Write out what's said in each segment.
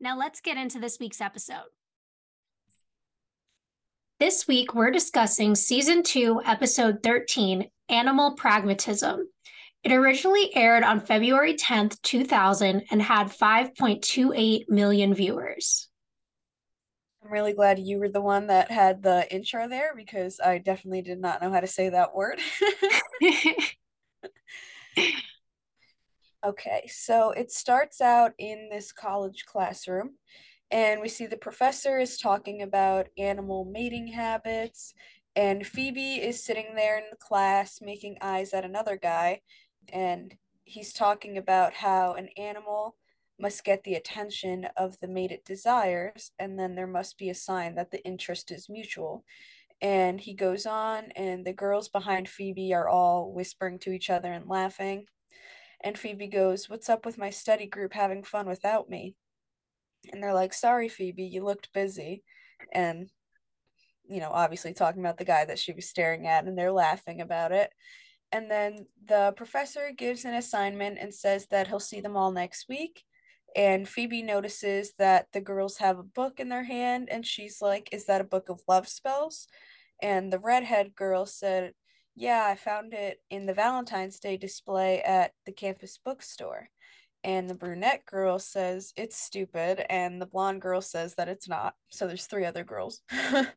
Now let's get into this week's episode. This week, we're discussing season two, episode 13 Animal Pragmatism. It originally aired on February 10th, 2000, and had 5.28 million viewers. I'm really glad you were the one that had the intro there because I definitely did not know how to say that word. okay, so it starts out in this college classroom, and we see the professor is talking about animal mating habits, and Phoebe is sitting there in the class making eyes at another guy, and he's talking about how an animal must get the attention of the mate it desires, and then there must be a sign that the interest is mutual. And he goes on, and the girls behind Phoebe are all whispering to each other and laughing. And Phoebe goes, What's up with my study group having fun without me? And they're like, Sorry, Phoebe, you looked busy. And, you know, obviously talking about the guy that she was staring at, and they're laughing about it. And then the professor gives an assignment and says that he'll see them all next week. And Phoebe notices that the girls have a book in their hand, and she's like, Is that a book of love spells? And the redhead girl said, Yeah, I found it in the Valentine's Day display at the campus bookstore. And the brunette girl says it's stupid, and the blonde girl says that it's not. So there's three other girls. and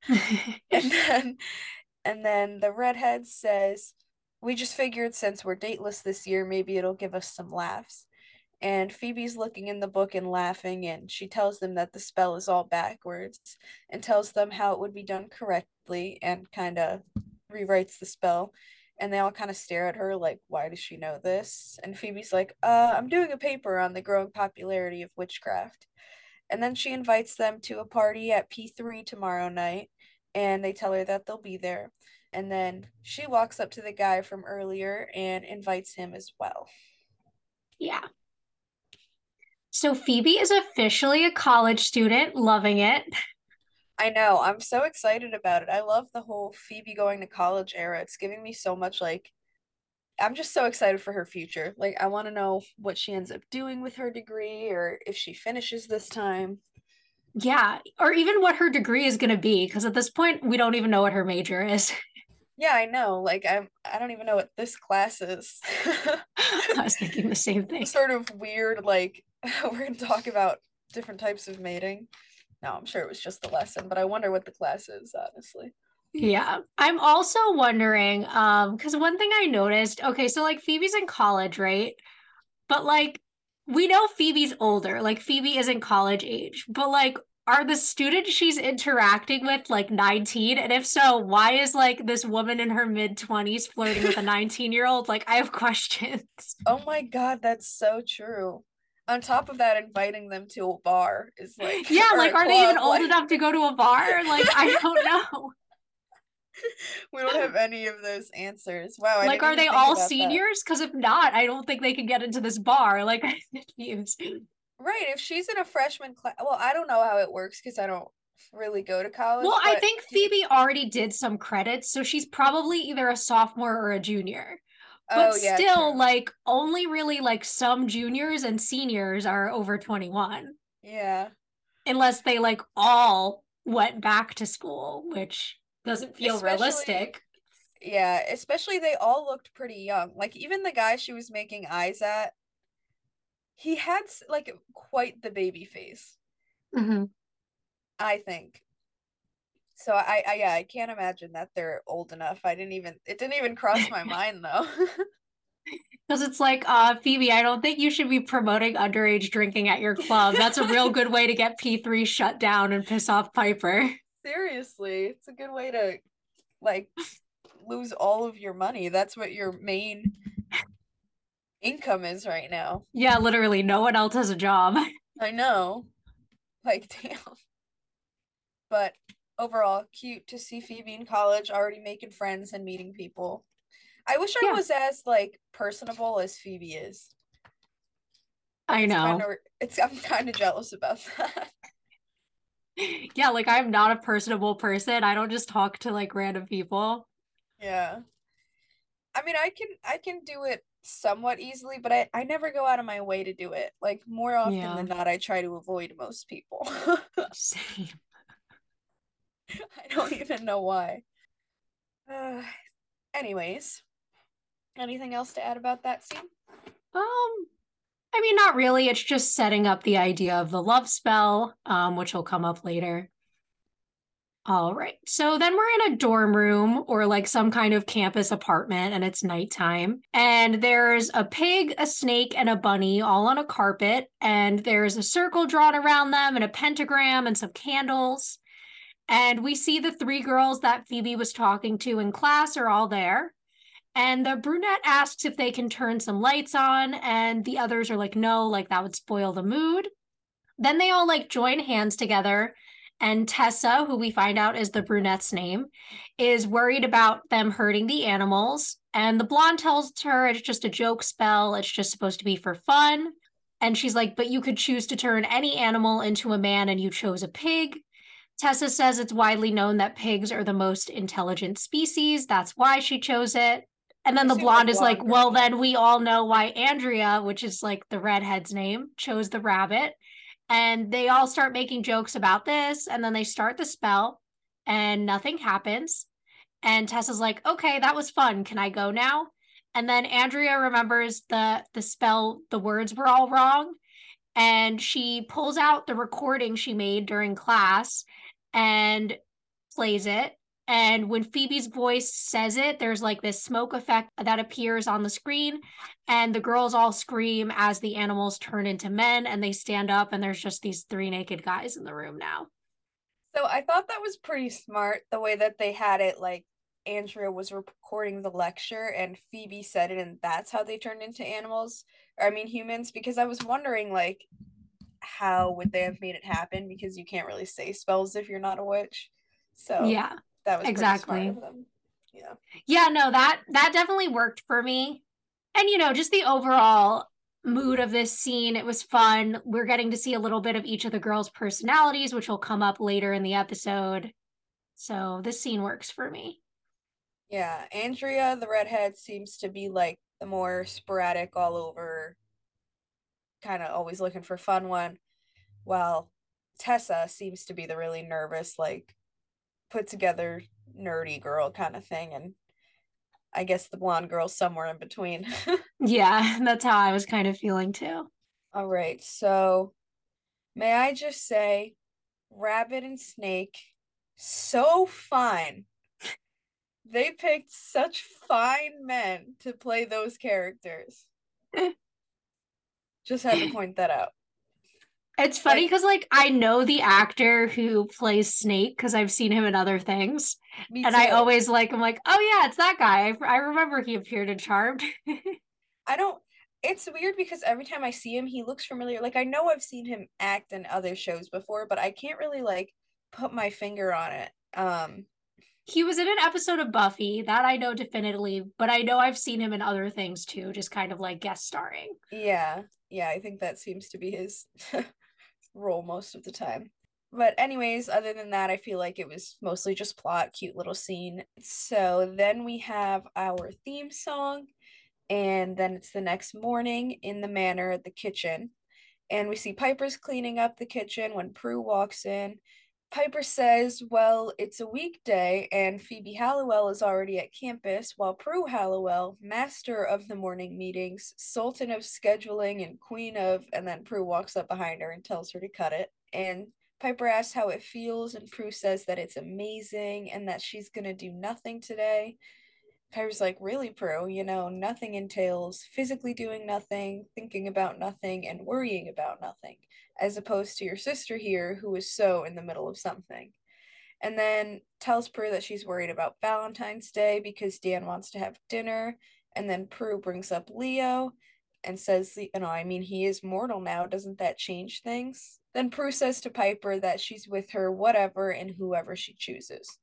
then and then the redhead says, We just figured since we're dateless this year, maybe it'll give us some laughs. And Phoebe's looking in the book and laughing, and she tells them that the spell is all backwards and tells them how it would be done correctly and kind of rewrites the spell. And they all kind of stare at her like, why does she know this? And Phoebe's like, uh, I'm doing a paper on the growing popularity of witchcraft. And then she invites them to a party at P3 tomorrow night, and they tell her that they'll be there. And then she walks up to the guy from earlier and invites him as well. yeah. So Phoebe is officially a college student, loving it. I know. I'm so excited about it. I love the whole Phoebe going to college era. It's giving me so much like I'm just so excited for her future. Like I want to know what she ends up doing with her degree or if she finishes this time. Yeah. Or even what her degree is going to be, because at this point, we don't even know what her major is. Yeah, I know. Like I'm I don't even know what this class is. I was thinking the same thing. sort of weird like we're going to talk about different types of mating. No, I'm sure it was just the lesson, but I wonder what the class is, honestly. Yeah. I'm also wondering, um, because one thing I noticed, okay, so like Phoebe's in college, right? But like we know Phoebe's older, like Phoebe isn't college age, but like are the students she's interacting with like 19? And if so, why is like this woman in her mid 20s flirting with a 19 year old? Like, I have questions. Oh my god, that's so true. On top of that, inviting them to a bar is like Yeah, like, are they even old like- enough to go to a bar? Like, I don't know. we don't have any of those answers. Wow. I like, are they all seniors? Because if not, I don't think they can get into this bar. Like, I'm confused. Right. If she's in a freshman class, well, I don't know how it works because I don't really go to college. Well, I think Phoebe already did some credits, so she's probably either a sophomore or a junior. But Oh, yeah, still, true. like, only really like some juniors and seniors are over 21, Yeah. unless they like all went back to school, which doesn't feel Especially- realistic. Yeah. Especially they all looked pretty young. Like even the guy she was making eyes at, he had like quite the baby face. Mhm. I think. So I, I yeah, I can't imagine that they're old enough. I didn't even it didn't even cross my mind though. Because it's like, uh, Phoebe, I don't think you should be promoting underage drinking at your club. That's a real good way to get P3 shut down and piss off Piper. Seriously, it's a good way to like lose all of your money. That's what your main income is right now. Yeah, literally, no one else has a job. I know. Like damn. but overall, cute to see Phoebe in college already making friends and meeting people. I wish I was as like personable as Phoebe is. I It's know. kinda, it's I'm kind of jealous about that. Yeah, like I'm not a personable person. I don't just talk to like random people. Yeah. I mean, I can I can do it somewhat easily, but I I never go out of my way to do it. Like more often Yeah. than not, I try to avoid most people. Same. I don't even know why. Uh, anyways, anything else to add about that scene? Um, I mean, not really. It's just setting up the idea of the love spell, um, which will come up later. All right. So then we're in a dorm room or like some kind of campus apartment, and it's nighttime. And there's a pig, a snake, and a bunny all on a carpet. And there's a circle drawn around them, and a pentagram, and some candles. And we see the three girls that Phoebe was talking to in class are all there. And the brunette asks if they can turn some lights on, and the others are like, no, like that would spoil the mood. Then they all like join hands together, and Tessa, who we find out is the brunette's name, is worried about them hurting the animals. And the blonde tells her it's just a joke spell, it's just supposed to be for fun. And she's like, but you could choose to turn any animal into a man, and you chose a pig. Tessa says it's widely known that pigs are the most intelligent species. That's why she chose it. And then the blonde is like, well, then we all know why Andrea, which is like the redhead's name, chose the rabbit. And they all start making jokes about this. And then they start the spell, and nothing happens. And Tessa's like, okay, that was fun. Can I go now? And then Andrea remembers the the spell, the words were all wrong. And she pulls out the recording she made during class and plays it. And when Phoebe's voice says it, there's like this smoke effect that appears on the screen. And the girls all scream as the animals turn into men and they stand up. And there's just these three naked guys in the room now. So I thought that was pretty smart the way that they had it like Andrea was recording the lecture and Phoebe said it and that's how they turned into animals or I mean humans because I was wondering like how would they have made it happen because you can't really say spells if you're not a witch. So yeah. that was exactly. Yeah. Yeah, no, that that definitely worked for me. And you know, just the overall mood of this scene, it was fun. We're getting to see a little bit of each of the girls' personalities, which will come up later in the episode. So this scene works for me. Yeah, Andrea, the redhead, seems to be like the more sporadic, all over, kind of always looking for fun one, while Tessa seems to be the really nervous, like put together nerdy girl kind of thing, and I guess the blonde girl's somewhere in between. Yeah, that's how I was kind of feeling too. All right, so may I just say, Rabbit and Snake, so fine. They picked such fine men to play those characters. Just had to point that out. It's funny because like I know the actor who plays Snake because I've seen him in other things. And I always like I'm like, oh yeah, it's that guy. I, I remember he appeared in Charmed. I don't it's weird because every time I see him he looks familiar. Like I know I've seen him act in other shows before, but I can't really like put my finger on it. Um He was in an episode of Buffy that I know definitively, but I know I've seen him in other things too, just kind of like guest starring. Yeah, yeah, I think that seems to be his role most of the time. But anyways, other than that, I feel like it was mostly just plot, cute little scene. So then we have our theme song, and then it's the next morning in the manor at the kitchen. And we see Piper's cleaning up the kitchen when Prue walks in. Piper says, Well, it's a weekday, and Phoebe Halliwell is already at campus, while Prue Halliwell, master of the morning meetings, sultan of scheduling, and queen of, and then Prue walks up behind her and tells her to cut it. And Piper asks how it feels, and Prue says that it's amazing and that she's gonna do nothing today. Piper's like, Really, Prue? You know, nothing entails physically doing nothing, thinking about nothing, and worrying about nothing as opposed to your sister here who is so in the middle of something. And then tells Prue that she's worried about Valentine's Day because Dan wants to have dinner. And then Prue brings up Leo. and says, you know, I mean, he is mortal now. Doesn't that change things? Then Prue says to Piper that she's with her, whatever, and whoever she chooses.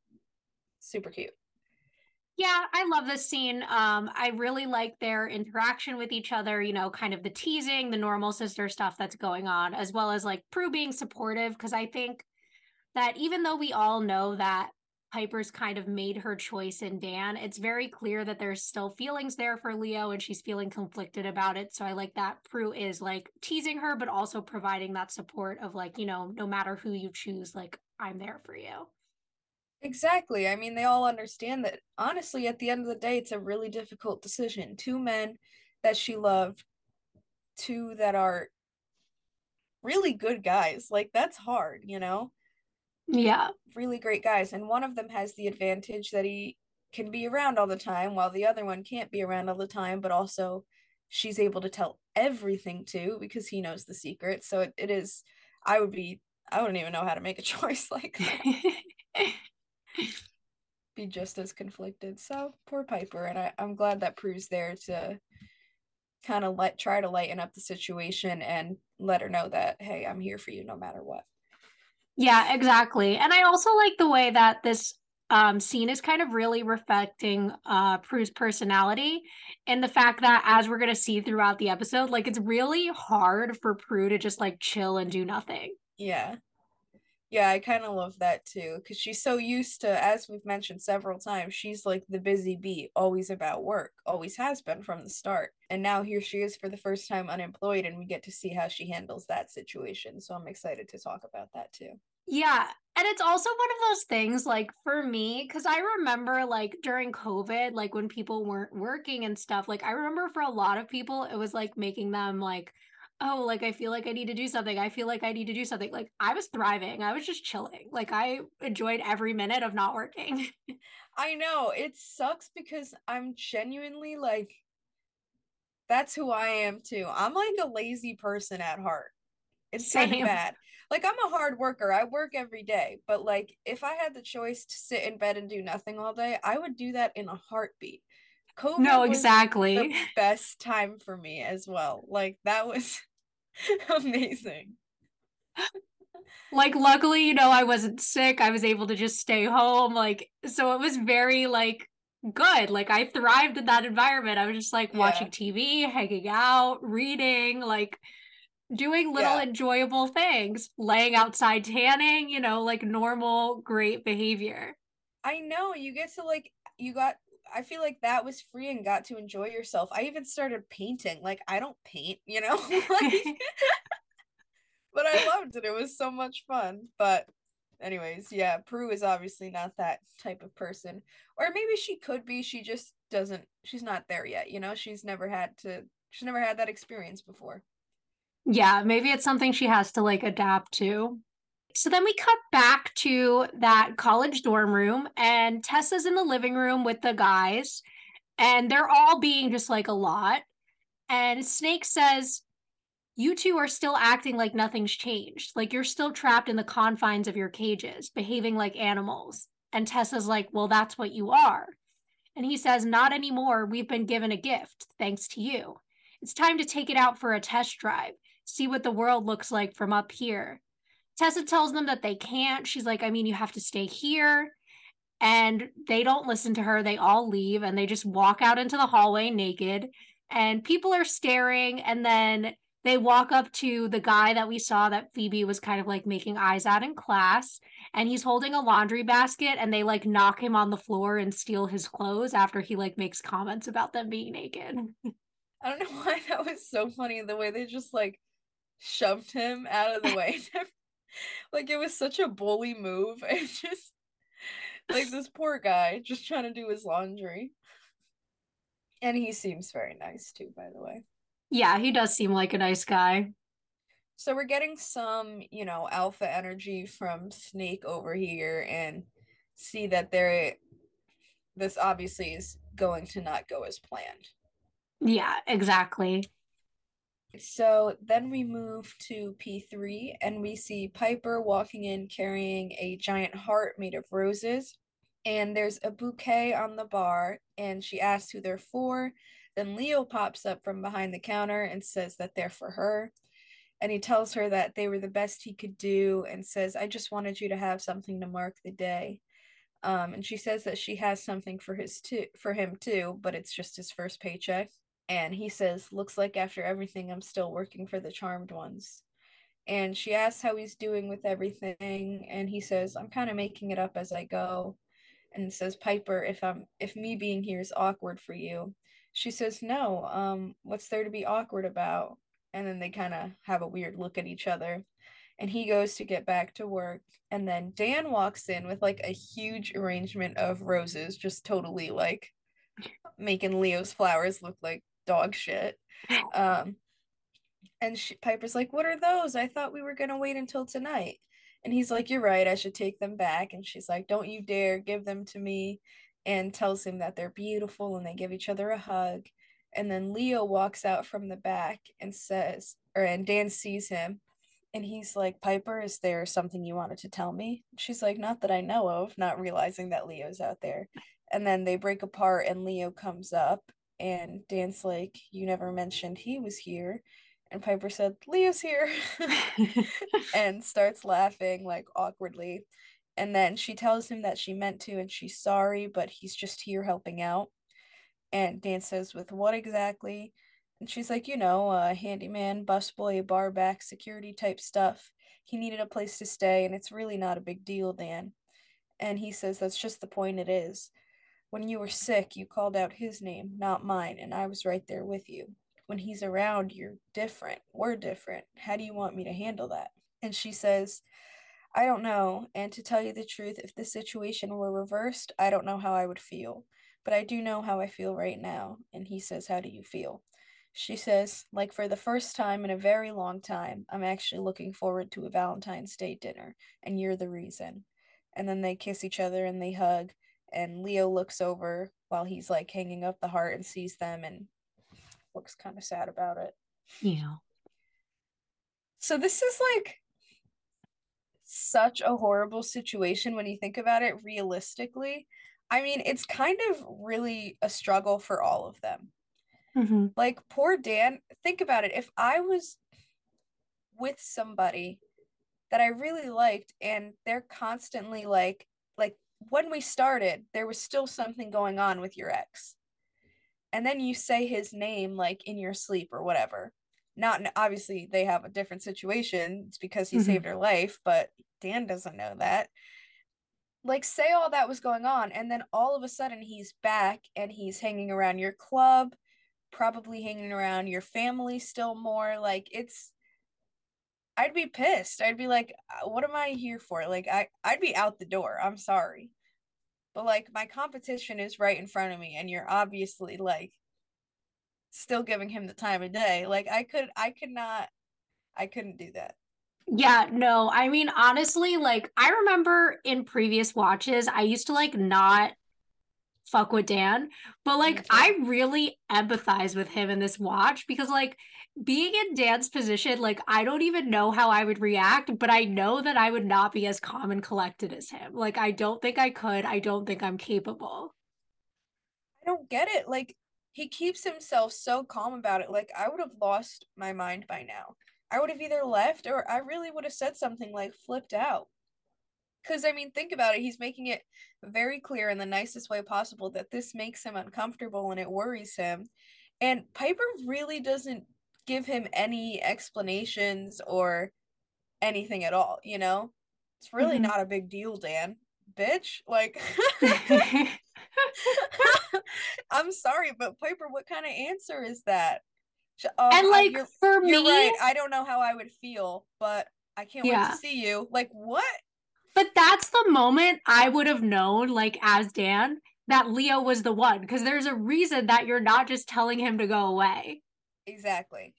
Super cute. Yeah, I love this scene. Um, I really like their interaction with each other, you know, kind of the teasing, the normal sister stuff that's going on, as well as like Prue being supportive. Because I think that even though we all know that Piper's kind of made her choice in Dan, it's very clear that there's still feelings there for Leo and she's feeling conflicted about it. So I like that Prue is like teasing her, but also providing that support of like, you know, no matter who you choose, like, I'm there for you. Exactly. I mean, they all understand that honestly, at the end of the day, it's a really difficult decision. Two men that she loved, two that are really good guys. Like, that's hard, you know? Yeah. Really great guys. And one of them has the advantage that he can be around all the time, while the other one can't be around all the time, but also she's able to tell everything to because he knows the secret. So it, it is, I would be, I wouldn't even know how to make a choice like that. be just as conflicted. So poor Piper, and I, I'm glad that Prue's there to kind of let try to lighten up the situation and let her know that hey, I'm here for you no matter what. Yeah, exactly. And I also like the way that this um, scene is kind of really reflecting uh, Prue's personality and the fact that, as we're going to see throughout the episode, like it's really hard for Prue to just like chill and do nothing. Yeah. Yeah, I kind of love that too because she's so used to, as we've mentioned several times, she's like the busy bee, always about work, always has been from the start. And now here she is for the first time unemployed, and we get to see how she handles that situation. So I'm excited to talk about that too. Yeah. And it's also one of those things, like for me, because I remember like during COVID, like when people weren't working and stuff, like I remember for a lot of people, it was like making them like, oh, like I feel like I need to do something. I feel like I need to do something. Like I was thriving. I was just chilling. Like I enjoyed every minute of not working. I know. It sucks because I'm genuinely like that's who I am too. I'm like a lazy person at heart. It's kind of bad. Like I'm a hard worker. I work every day, but like if I had the choice to sit in bed and do nothing all day, I would do that in a heartbeat. COVID no, exactly. the best time for me as well. Like that was amazing. like luckily, you know, I wasn't sick. I was able to just stay home. Like so it was very like good. Like I thrived in that environment. I was just like yeah. watching TV, hanging out, reading, like doing little yeah. enjoyable things, laying outside tanning, you know, like normal great behavior. I know you get to like you got I feel like that was free and got to enjoy yourself. I even started painting. Like I don't paint, you know? like, but I loved it. It was so much fun. But anyways, yeah, Prue is obviously not that type of person. Or maybe she could be. She just doesn't she's not there yet, you know? She's never had to she's never had that experience before. Yeah, maybe it's something she has to like adapt to. So then we cut back to that college dorm room, and Tessa's in the living room with the guys, and they're all being just like a lot. And Snake says, You two are still acting like nothing's changed. Like you're still trapped in the confines of your cages, behaving like animals. And Tessa's like, Well, that's what you are. And he says, Not anymore. We've been given a gift, thanks to you. It's time to take it out for a test drive, see what the world looks like from up here. Tessa tells them that they can't. She's like, I mean, you have to stay here. And they don't listen to her. They all leave and they just walk out into the hallway naked. And people are staring. And then they walk up to the guy that we saw that Phoebe was kind of like making eyes at in class. And he's holding a laundry basket and they like knock him on the floor and steal his clothes after he like makes comments about them being naked. I don't know why that was so funny the way they just like shoved him out of the way like it was such a bully move. It's just like this poor guy just trying to do his laundry. And he seems very nice too, by the way. Yeah, he does seem like a nice guy. So we're getting some, you know, alpha energy from Snake over here and see that there this obviously is going to not go as planned. Yeah, exactly. So then we move to P3 and we see Piper walking in carrying a giant heart made of roses. And there's a bouquet on the bar, and she asks who they're for. Then Leo pops up from behind the counter and says that they're for her. And he tells her that they were the best he could do and says, I just wanted you to have something to mark the day. Um, and she says that she has something for his too for him too, but it's just his first paycheck. And he says, Looks like after everything I'm still working for the charmed ones. And she asks how he's doing with everything, and he says, I'm kind of making it up as I go. And says, Piper, if I'm if me being here is awkward for you. She says, No, um, what's there to be awkward about? And then they kind of have a weird look at each other and he goes to get back to work and then Dan walks in with like a huge arrangement of roses just totally like making Leo's flowers look like dog shit. Um and she, Piper's like what are those? I thought we were going to wait until tonight. And he's like you're right I should take them back. And she's like don't you dare give them to me. And tells him that they're beautiful and they give each other a hug. And then Leo walks out from the back and says or and Dan sees him. And he's like, Piper, is there something you wanted to tell me? She's like, Not that I know of, not realizing that Leo's out there. And then they break apart, and Leo comes up, and Dan's like, You never mentioned he was here. And Piper said, Leo's here. and starts laughing, like awkwardly. And then she tells him that she meant to and she's sorry, but he's just here helping out. And Dan says, With what exactly? And she's like, you know, a handyman, busboy, barback, security type stuff. He needed a place to stay, and it's really not a big deal, Dan. And he says, that's just the point it is. When you were sick, you called out his name, not mine, and I was right there with you. When he's around, you're different. We're different. How do you want me to handle that? And she says, I don't know. And to tell you the truth, if the situation were reversed, I don't know how I would feel. But I do know how I feel right now. And he says, How do you feel? She says, like for the first time in a very long time, I'm actually looking forward to a Valentine's Day dinner, and you're the reason. And then they kiss each other and they hug, and Leo looks over while he's like hanging up the heart and sees them and looks kind of sad about it. Yeah. So this is like such a horrible situation when you think about it realistically. I mean, it's kind of really a struggle for all of them Mm-hmm. Like poor Dan, think about it. If I was with somebody that I really liked and they're constantly like like when we started, there was still something going on with your ex. And then you say his name like in your sleep or whatever. Not obviously they have a different situation. It's because he mm-hmm. saved her life, but Dan doesn't know that. Like say all that was going on and then all of a sudden he's back and he's hanging around your club probably hanging around your family still more like it's I'd be pissed. I'd be like, uh, what am I here for? Like I I'd be out the door. I'm sorry. But like my competition is right in front of me and you're obviously like still giving him the time of day. Like I could I could not I couldn't do that. Yeah, no. I mean honestly, like I remember in previous watches I used to like not fuck with Dan. But like I really empathize with him in this watch because like being in Dan's position, like I don't even know how I would react, but I know that I would not be as calm and collected as him. Like I don't think I could. I don't think I'm capable. I don't get it. Like he keeps himself so calm about it. Like I would have lost my mind by now. I would have either left or I really would have said something like flipped out. Because, I mean, think about it. He's making it very clear in the nicest way possible that this makes him uncomfortable and it worries him. And Piper really doesn't give him any explanations or anything at all, you know? It's really mm-hmm. not a big deal, Dan. Bitch. Like, I'm sorry, but Piper, what kind of answer is that? Uh, and like you're, for me, right. I don't know how I would feel, but I can't yeah. wait to see you. Like, what? But that's the moment I would have known, like as Dan, that Leo was the one. Because there's a reason that you're not just telling him to go away. Exactly.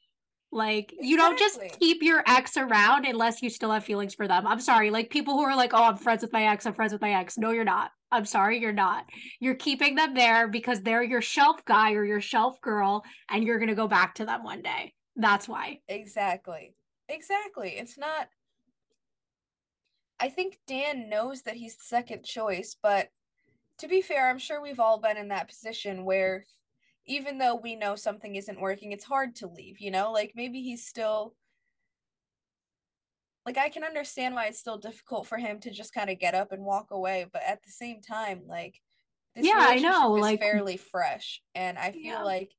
Like exactly. you don't just keep your ex around unless you still have feelings for them. I'm sorry. Like people who are like, "Oh, I'm friends with my ex. I'm friends with my ex." No, you're not. I'm sorry, you're not. You're keeping them there because they're your shelf guy or your shelf girl and you're going to go back to them one day. That's why. Exactly. Exactly. It's not I think Dan knows that he's the second choice, but to be fair, I'm sure we've all been in that position where even though we know something isn't working, it's hard to leave, you know? Like maybe he's still like I can understand why it's still difficult for him to just kind of get up and walk away, but at the same time, like this Yeah, I know, like- fairly fresh, and I feel Yeah. like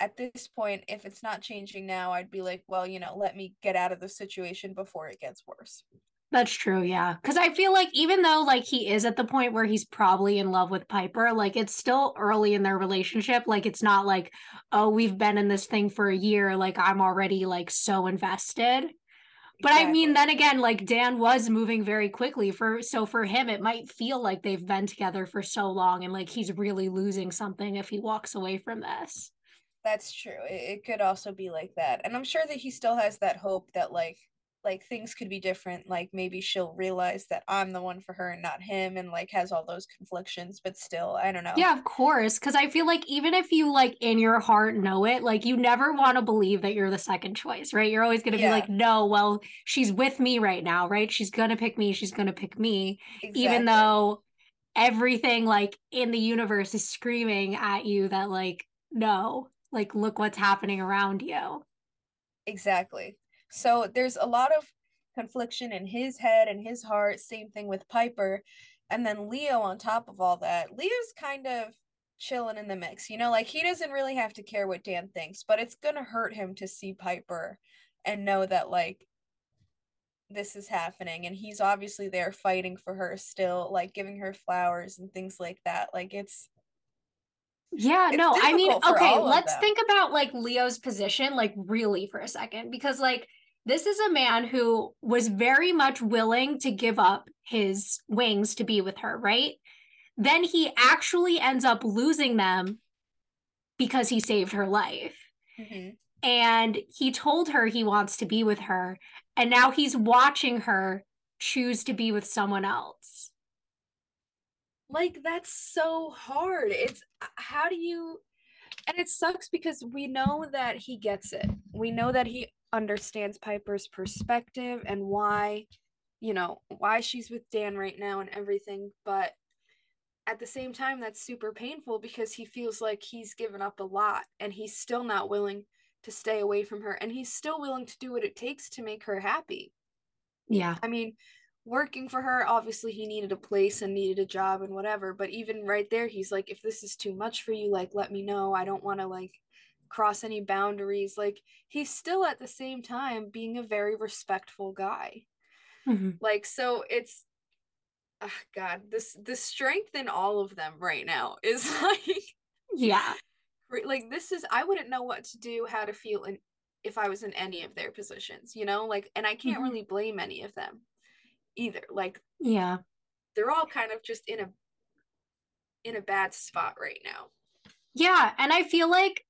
at this point, if it's not changing now, I'd be like, well, you know, let me get out of the situation before it gets worse. That's true, yeah. Because I feel like even though like he is at the point where he's probably in love with Piper, like it's still early in their relationship. Like it's not like, oh, we've been in this thing for a year. Like I'm already like so invested. But I mean, then again, like Dan was moving very quickly for so for him, it might feel like they've been together for so long and like he's really losing something if he walks away from this. That's true. It, it could also be like that. And I'm sure that he still has that hope that like like things could be different. Like maybe she'll realize that I'm the one for her and not him and like has all those conflictions, but still, I don't know. Yeah, of course. Because I feel like even if you like in your heart know it, like you never want to believe that you're the second choice, right? You're always going to be like, no, well, she's with me right now, right? She's going to pick me. She's going to pick me, even though everything like in the universe is screaming at you that, like, no, like, look what's happening around you. Exactly. So there's a lot of confliction in his head and his heart. Same thing with Piper. And then Leo on top of all that. Leo's kind of chilling in the mix. You know, like he doesn't really have to care what Dan thinks, but it's gonna hurt him to see Piper and know that like this is happening and he's obviously there fighting for her still, like giving her flowers and things like that. Like it's Yeah, It's no, I mean, okay, let's think about like Leo's position, like really for a second, because like this is a man who was very much willing to give up his wings to be with her, right? Then he actually ends up losing them because he saved her life. Mhm. And he told her he wants to be with her. And now he's watching her choose to be with someone else. like that's so hard it's how do you and it sucks because we know that he gets it. We know that he understands piper's perspective and why you know why she's with dan right now and everything. But at the same time that's super painful because he feels like he's given up a lot and he's still not willing to stay away from her. And he's still willing to do what it takes to make her happy. Yeah. I mean, working for her, obviously he needed a place and needed a job and whatever, but even right there, he's like, if this is too much for you, like, let me know. I don't want to, like, cross any boundaries. Like, he's still at the same time being a very respectful guy. Mhm. Like, so it's, ah, God, this, the strength in all of them right now is like, Yeah. like, this is, I wouldn't know what to do, how to feel in, if I was in any of their positions, you know? Like, and I can't Mhm. really blame any of them either. Like, Yeah. they're all kind of just in a in a bad spot right now. Yeah, and I feel like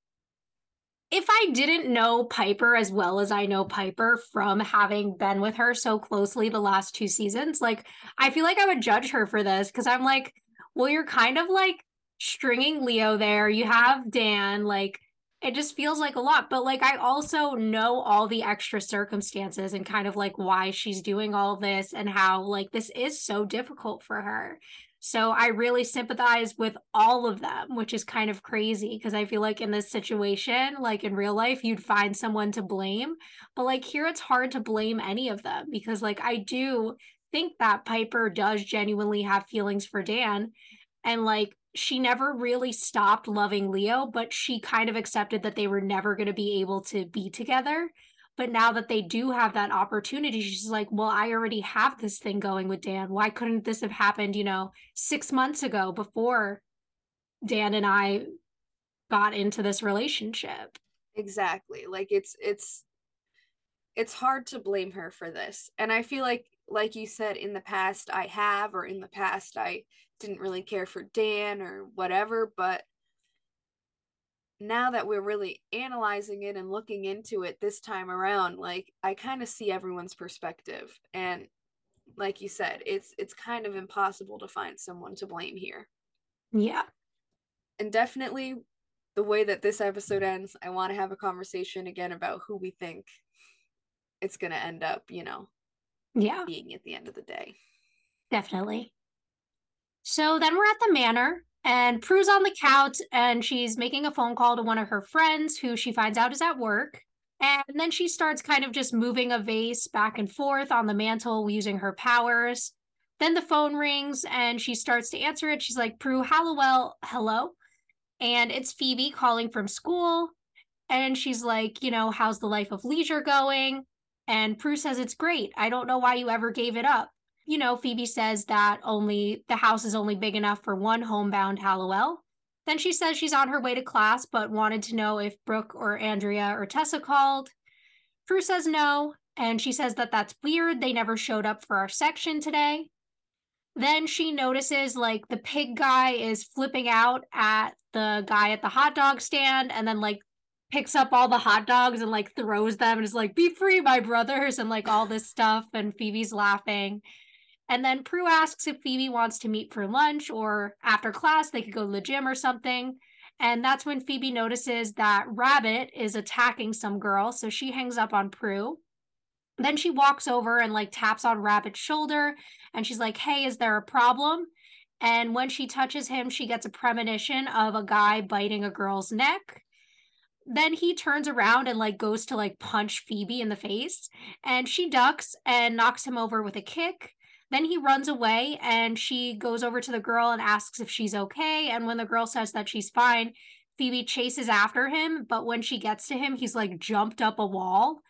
if I didn't know Piper as well as I know Piper from having been with her so closely the last two seasons, like I feel like I would judge her for this because I'm like, well, you're kind of like stringing Leo there. You have Dan, like it just feels like a lot. But like I also know all the extra circumstances and kind of like why she's doing all this and how like this is so difficult for her. So I really sympathize with all of them, which is kind of crazy because I feel like in this situation, like in real life, you'd find someone to blame. But like here, it's hard to blame any of them because like I do think that Piper does genuinely have feelings for Dan. And like she never really stopped loving Leo, but she kind of accepted that they were never going to be able to be together. But now that they do have that opportunity, she's like, well, I already have this thing going with Dan. Why couldn't this have happened, you know, six months ago before Dan and I got into this relationship? Exactly. Like it's it's it's hard to blame her for this. And I feel like like you said in the past I have or in the past I didn't really care for Dan or whatever, but now that we're really analyzing it and looking into it this time around, like I kind of see everyone's perspective and like you said, it's it's kind of impossible to find someone to blame here. Yeah. and definitely the way that this episode ends, I want to have a conversation again about who we think it's going to end up, you know, Yeah. being at the end of the day. Definitely. So then we're at the manor. And Prue's on the couch and she's making a phone call to one of her friends who she finds out is at work. And then she starts kind of just moving a vase back and forth on the mantle using her powers. Then the phone rings and she starts to answer it. She's like, Prue Halliwell, hello. And it's Phoebe calling from school. And she's like, you know, how's the life of leisure going? And Prue says, it's great. I don't know why you ever gave it up you know, Phoebe says that only the house is only big enough for one homebound Halliwell. Then she says she's on her way to class, but wanted to know if Brooke or Andrea or Tessa called. Prue says no, and she says that that's weird. They never showed up for our section today. Then she notices like the pig guy is flipping out at the guy at the hot dog stand and then like picks up all the hot dogs and like throws them and is like, be free, my brothers, and like all this stuff. And Phoebe's laughing. And then Prue asks if Phoebe wants to meet for lunch or after class, they could go to the gym or something. And that's when Phoebe notices that Rabbit is attacking some girl. So she hangs up on Prue. Then she walks over and like taps on Rabbit's shoulder and she's like, Hey, is there a problem? And when she touches him, she gets a premonition of a guy biting a girl's neck. Then he turns around and like goes to like punch Phoebe in the face and she ducks and knocks him over with a kick. Then he runs away and she goes over to the girl and asks if she's okay. And when the girl says that she's fine, Phoebe chases after him. But when she gets to him, he's like jumped up a wall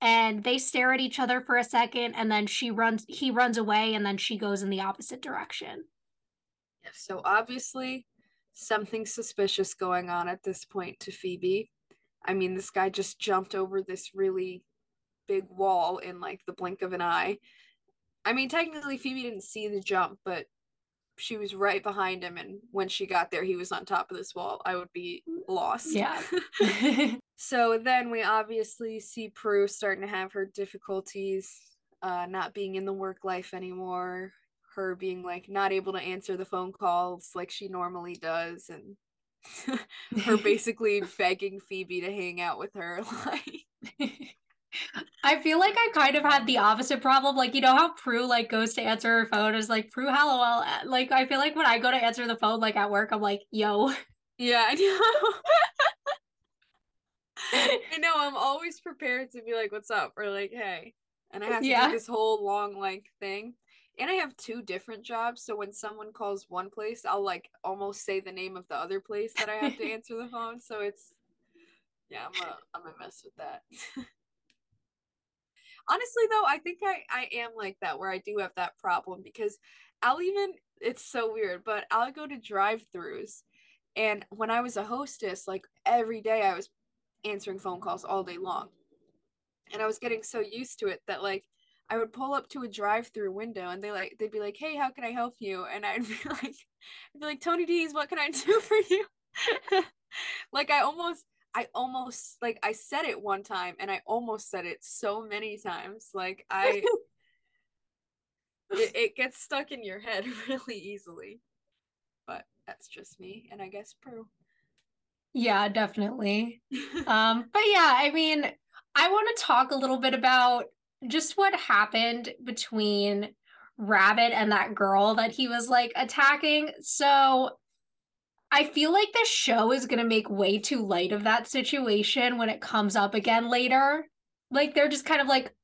and they stare at each other for a second. And then she runs, he runs away and then she goes in the opposite direction. So obviously something suspicious going on at this point to Phoebe. I mean, this guy just jumped over this really big wall in like the blink of an eye I mean, technically, Phoebe didn't see the jump, but she was right behind him. And when she got there, he was on top of this wall. I would be lost. Yeah. so then we obviously see Prue starting to have her difficulties, uh, not being in the work life anymore, her being like not able to answer the phone calls like she normally does, and her basically begging Phoebe to hang out with her. Like, I feel like I kind of had the opposite problem. Like, you know how Prue like goes to answer her phone is like Prue Halliwell. Uh, like, I feel like when I go to answer the phone, like at work, I'm like, yo. Yeah, I know. I know. I'm always prepared to be like, "What's up?" or like, "Hey," and I have to yeah. do this whole long like thing. And I have two different jobs, so when someone calls one place, I'll like almost say the name of the other place that I have to answer the phone. So it's yeah, I'm a I'm a mess with that honestly though i think i i am like that where i do have that problem because i'll even it's so weird but i'll go to drive-throughs and when i was a hostess like every day i was answering phone calls all day long. And i was getting so used to it that like i would pull up to a drive-through window and they like they'd be like hey how can i help you? And i'd be like i'd be like tony d's what can i do for you? Like i almost I almost like I said it one time and I almost said it so many times. Like I it, it gets stuck in your head really easily. But that's just me and I guess Prue. Yeah, definitely. um but yeah, I mean, I want to talk a little bit about just what happened between Rabbit and that girl that he was like attacking. So I feel like the show is going to make way too light of that situation when it comes up again later. Like they're just kind of like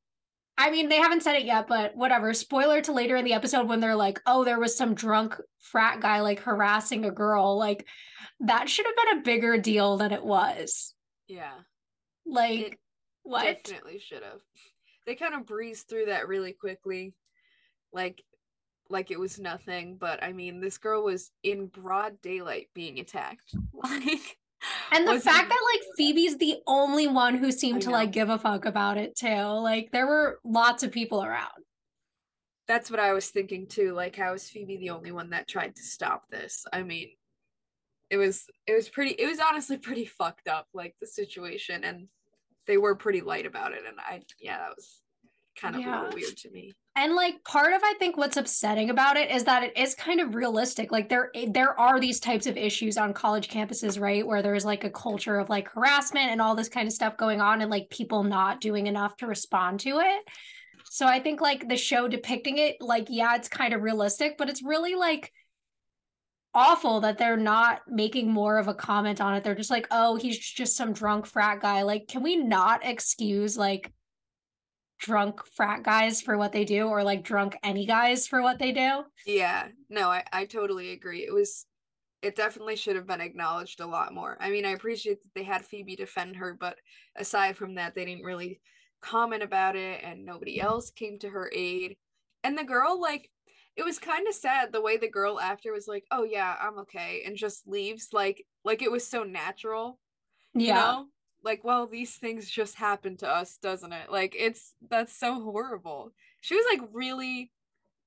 I mean, they haven't said it yet, but whatever. Spoiler to later in the episode when they're like, "Oh, there was some drunk frat guy like harassing a girl." Like that should have been a bigger deal than it was. Yeah. Like it what? Definitely should have. They kind of breezed through that really quickly. Like like it was nothing but i mean this girl was in broad daylight being attacked. Like and the fact that like phoebe's the only one who seemed to like give a fuck about it too. Like there were lots of people around. That's what i was thinking too. Like how is phoebe the only one that tried to stop this? I mean it was it was pretty it was honestly pretty fucked up like the situation and they were pretty light about it and i yeah that was kind of yeah. a little weird to me and like part of I think what's upsetting about it is that it is kind of realistic. Like there eh, there are these types of issues on college campuses, right? Where there's like a culture of like harassment and all this kind of stuff going on and like people not doing enough to respond to it. So I think like the show depicting it like yeah, it's kind of realistic, but it's really like awful that they're not making more of a comment on it. They're just like, oh, he's just some drunk frat guy. Like, can we not excuse like drunk frat guys for what they do or like drunk any guys for what they do? Yeah, no, I, I totally agree. It was it definitely should have been acknowledged a lot more. I mean, I appreciate that they had Phoebe defend her, but aside from that, they didn't really comment about it and nobody else came to her aid. And the girl, like, it was kind of sad the way the girl after was like, "Oh yeah, I'm okay," and just leaves like like it was so natural. Yeah. You know? Like, well, these things just happen to us, doesn't it? Like it's that's so horrible. She was like really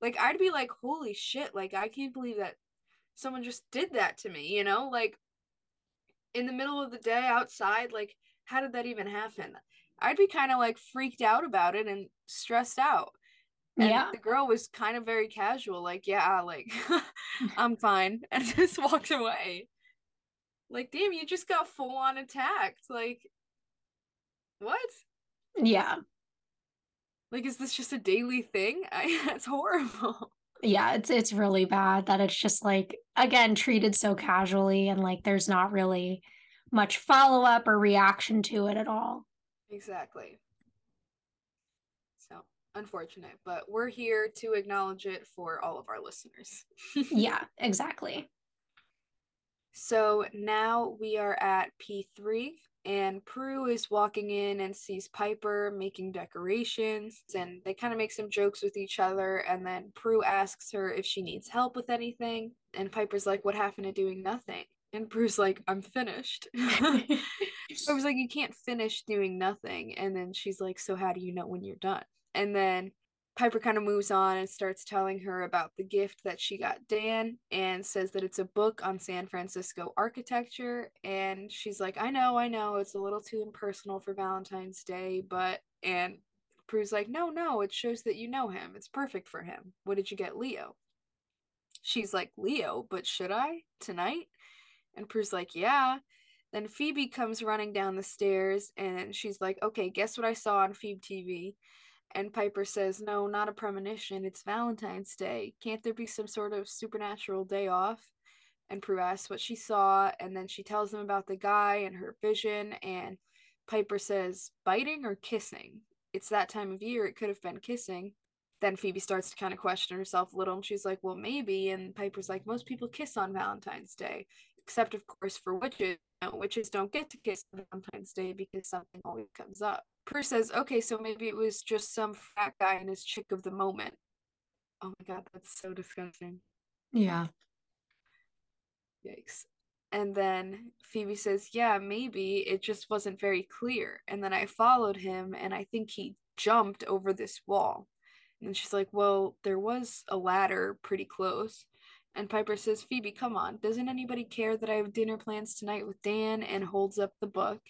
like I'd be like, "Holy shit, like I can't believe that someone just did that to me," you know? Like in the middle of the day outside, like how did that even happen? I'd be kind of like freaked out about it and stressed out. And yeah. the girl was kind of very casual, like, yeah, like, I'm fine, and just walked away. Like, damn, you just got full on attacked. Like, what? Yeah. Like, is this just a daily thing? I, that's horrible. Yeah, it's it's really bad that it's just like again treated so casually and like there's not really much follow up or reaction to it at all. Exactly so unfortunate, but we're here to acknowledge it for all of our listeners. yeah, exactly. So now we are at P3, and Prue is walking in and sees Piper making decorations, and they kind of make some jokes with each other. And then Prue asks her if she needs help with anything, and Piper's like, What happened to doing nothing? And Prue's like, I'm finished. I was like, You can't finish doing nothing. And then she's like, So how do you know when you're done? And then Piper kind of moves on and starts telling her about the gift that she got Dan and says that it's a book on San Francisco architecture. And she's like, I know, I know, it's a little too impersonal for Valentine's Day, but. And Prue's like, no, no, it shows that you know him. It's perfect for him. What did you get Leo? She's like, Leo, but should I? Tonight? And Prue's like, yeah. Then Phoebe comes running down the stairs and she's like, okay, guess what I saw on Phoebe TV? And Piper says, No, not a premonition. It's Valentine's Day. Can't there be some sort of supernatural day off? And Prue asks what she saw, and then she tells them about the guy and her vision. And Piper says, Biting or kissing? It's that time of year. It could have been kissing. Then Phoebe starts to kind of question herself a little, and she's like, Well, maybe. And Piper's like, Most people kiss on Valentine's Day, except, of course, for witches. You know, witches don't get to kiss Valentine's Day because something always comes up. Prue says, okay, so maybe it was just some fat guy and his chick of the moment. Oh my god, that's so disgusting. Yeah. Yikes. And then Phoebe says, yeah, maybe it just wasn't very clear. And then I followed him and I think he jumped over this wall. And she's like, well, there was a ladder pretty close. And Piper says, Phoebe, come on. Doesn't anybody care that I have dinner plans tonight with Dan? And holds up the book.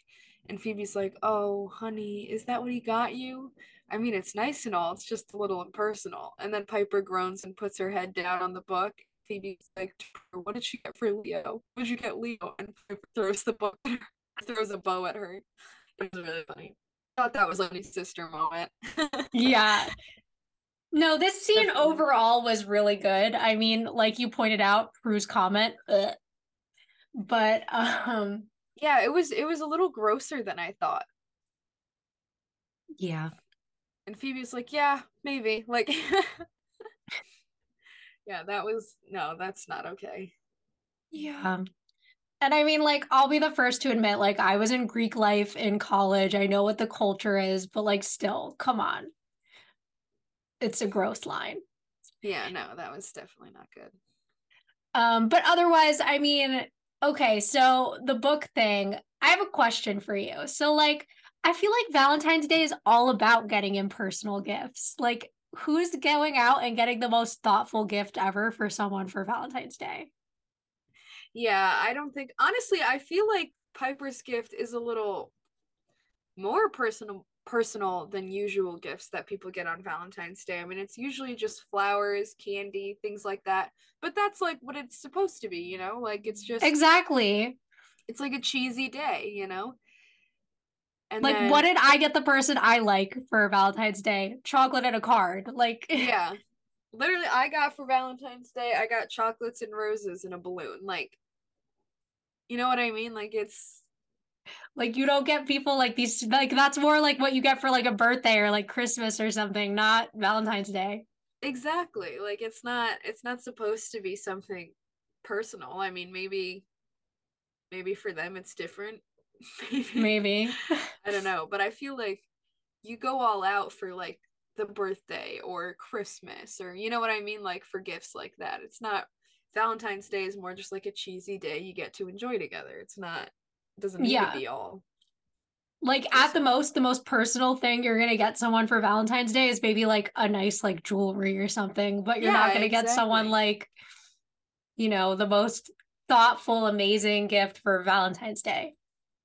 And Phoebe's like, Oh, honey, is that what he got you? I mean, it's nice and all, it's just a little impersonal. And then Piper groans and puts her head down on the book. Phoebe's like, What did she get for Leo? What did you get Leo? And Piper throws the book throws a bow at her. It was really funny. I thought that was a sister moment. yeah. No, this scene overall was really good. I mean, like you pointed out, Prue's comment, ugh. but um yeah, it was it was a little grosser than I thought. Yeah. And Phoebe's like, yeah, maybe. Like Yeah, that was no, that's not okay. Yeah. And I mean, like, I'll be the first to admit, like, I was in Greek life in college. I know what the culture is, but like, still, come on. It's a gross line. Yeah, no, that was definitely not good. Um, but otherwise, I mean, Okay, so the book thing, I have a question for you. So, like, I feel like Valentine's Day is all about getting impersonal gifts. Like, who's going out and getting the most thoughtful gift ever for someone for Valentine's Day? Yeah, I don't think, honestly, I feel like Piper's gift is a little more personal personal than usual gifts that people get on Valentine's Day. I mean, it's usually just flowers, candy, things like that. But that's like what it's supposed to be, you know? Like it's just Exactly. It's like a cheesy day, you know? And like then, what did I get the person I like for Valentine's Day? Chocolate and a card. Like Yeah. literally I got for Valentine's Day, I got chocolates and roses and a balloon. Like you know what I mean? Like it's like you don't get people like these like that's more like what you get for like a birthday or like Christmas or something, not Valentine's Day. Exactly. Like it's not it's not supposed to be something personal. I mean, maybe maybe for them it's different. maybe. I don't know, but I feel like you go all out for like the birthday or Christmas or you know what I mean like for gifts like that. It's not Valentine's Day is more just like a cheesy day you get to enjoy together. It's not doesn't need yeah. to be all. Like at the most the most personal thing you're gonna get someone for valentine's day is maybe like a nice like jewelry or something but you're yeah, not gonna exactly. get someone like you know the most thoughtful amazing gift for valentine's day.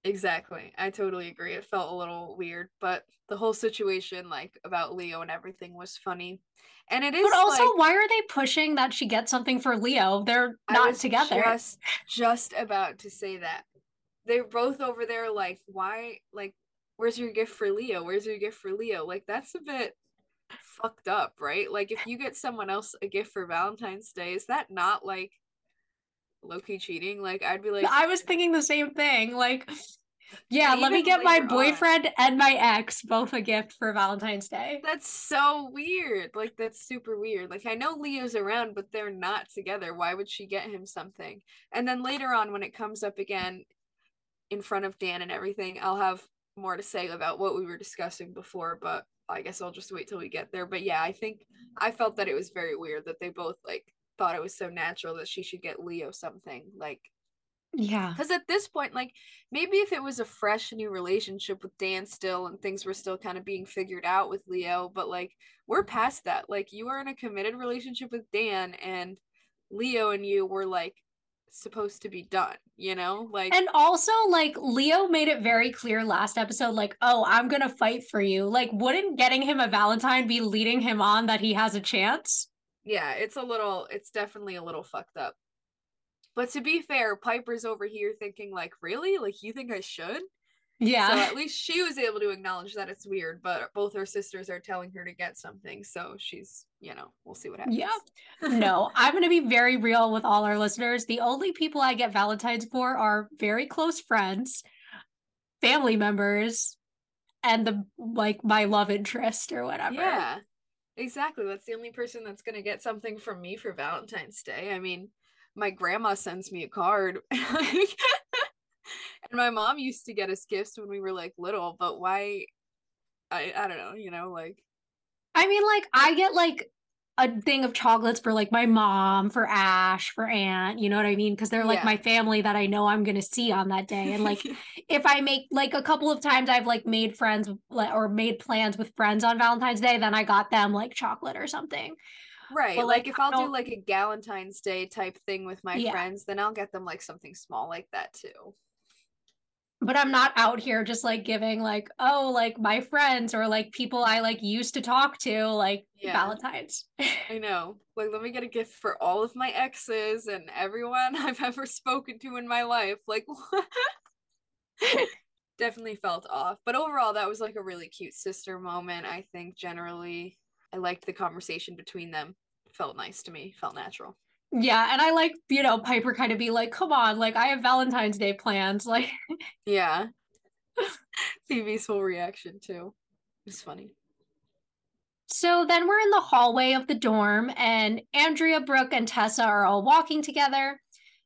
Exactly. I totally agree. It felt a little weird but the whole situation like about leo and everything was funny. And it is but also like, why are they pushing that she gets something for leo? They're not together. just just about to say that they're both over there like why like where's your gift for leo? Where's your gift for leo? Like that's a bit fucked up right? Like if you get someone else a gift for valentine's day is that not like low-key cheating? Like i'd be like i was thinking the same thing like yeah let me get my boyfriend on, and my ex both a gift for valentine's day. That's so weird like that's super weird. Like i know leo's around but they're not together. Why would she get him something? And then later on when it comes up again in front of Dan and everything, I'll have more to say about what we were discussing before, but I guess I'll just wait till we get there. But yeah, I think I felt that it was very weird that they both like thought it was so natural that she should get Leo something. Like yeah. Because at this point, like maybe if it was a fresh new relationship with Dan still and things were still kind of being figured out with Leo, but like we're past that. Like you are in a committed relationship with Dan and Leo and you were like supposed to be done, you know? Like And also like Leo made it very clear last episode like, "Oh, I'm going to fight for you." Like wouldn't getting him a Valentine be leading him on that he has a chance? Yeah, it's a little it's definitely a little fucked up. But to be fair, Piper's over here thinking like, "Really? Like you think I should?" Yeah. So at least she was able to acknowledge that it's weird, but both her sisters are telling her to get something. So she's, you know, we'll see what happens. Yeah. no, I'm going to be very real with all our listeners. The only people I get Valentine's for are very close friends, family members, and the like my love interest or whatever. Yeah. Exactly. That's the only person that's going to get something from me for Valentine's Day. I mean, my grandma sends me a card. and my mom used to get us gifts when we were like little, but why I I don't know, you know, like I mean like I get like a thing of chocolates for like my mom, for Ash, for Aunt, you know what I mean? Because they're like yeah. my family that I know I'm gonna see on that day. And like if I make like a couple of times I've like made friends or made plans with friends on Valentine's Day, then I got them like chocolate or something. Right. But, like, like if I'll do like a Galentine's Day type thing with my yeah. friends, then I'll get them like something small like that too but I'm not out here just like giving like oh like my friends or like people I like used to talk to like yeah. Valentine's. I know. Like let me get a gift for all of my exes and everyone I've ever spoken to in my life. Like definitely felt off. But overall that was like a really cute sister moment. I think generally I liked the conversation between them. Felt nice to me, felt natural. Yeah, and I like, you know, Piper kind of be like, come on, like I have Valentine's Day plans. Like Yeah. Phoebe's whole reaction too. It's funny. So then we're in the hallway of the dorm, and Andrea, Brooke, and Tessa are all walking together.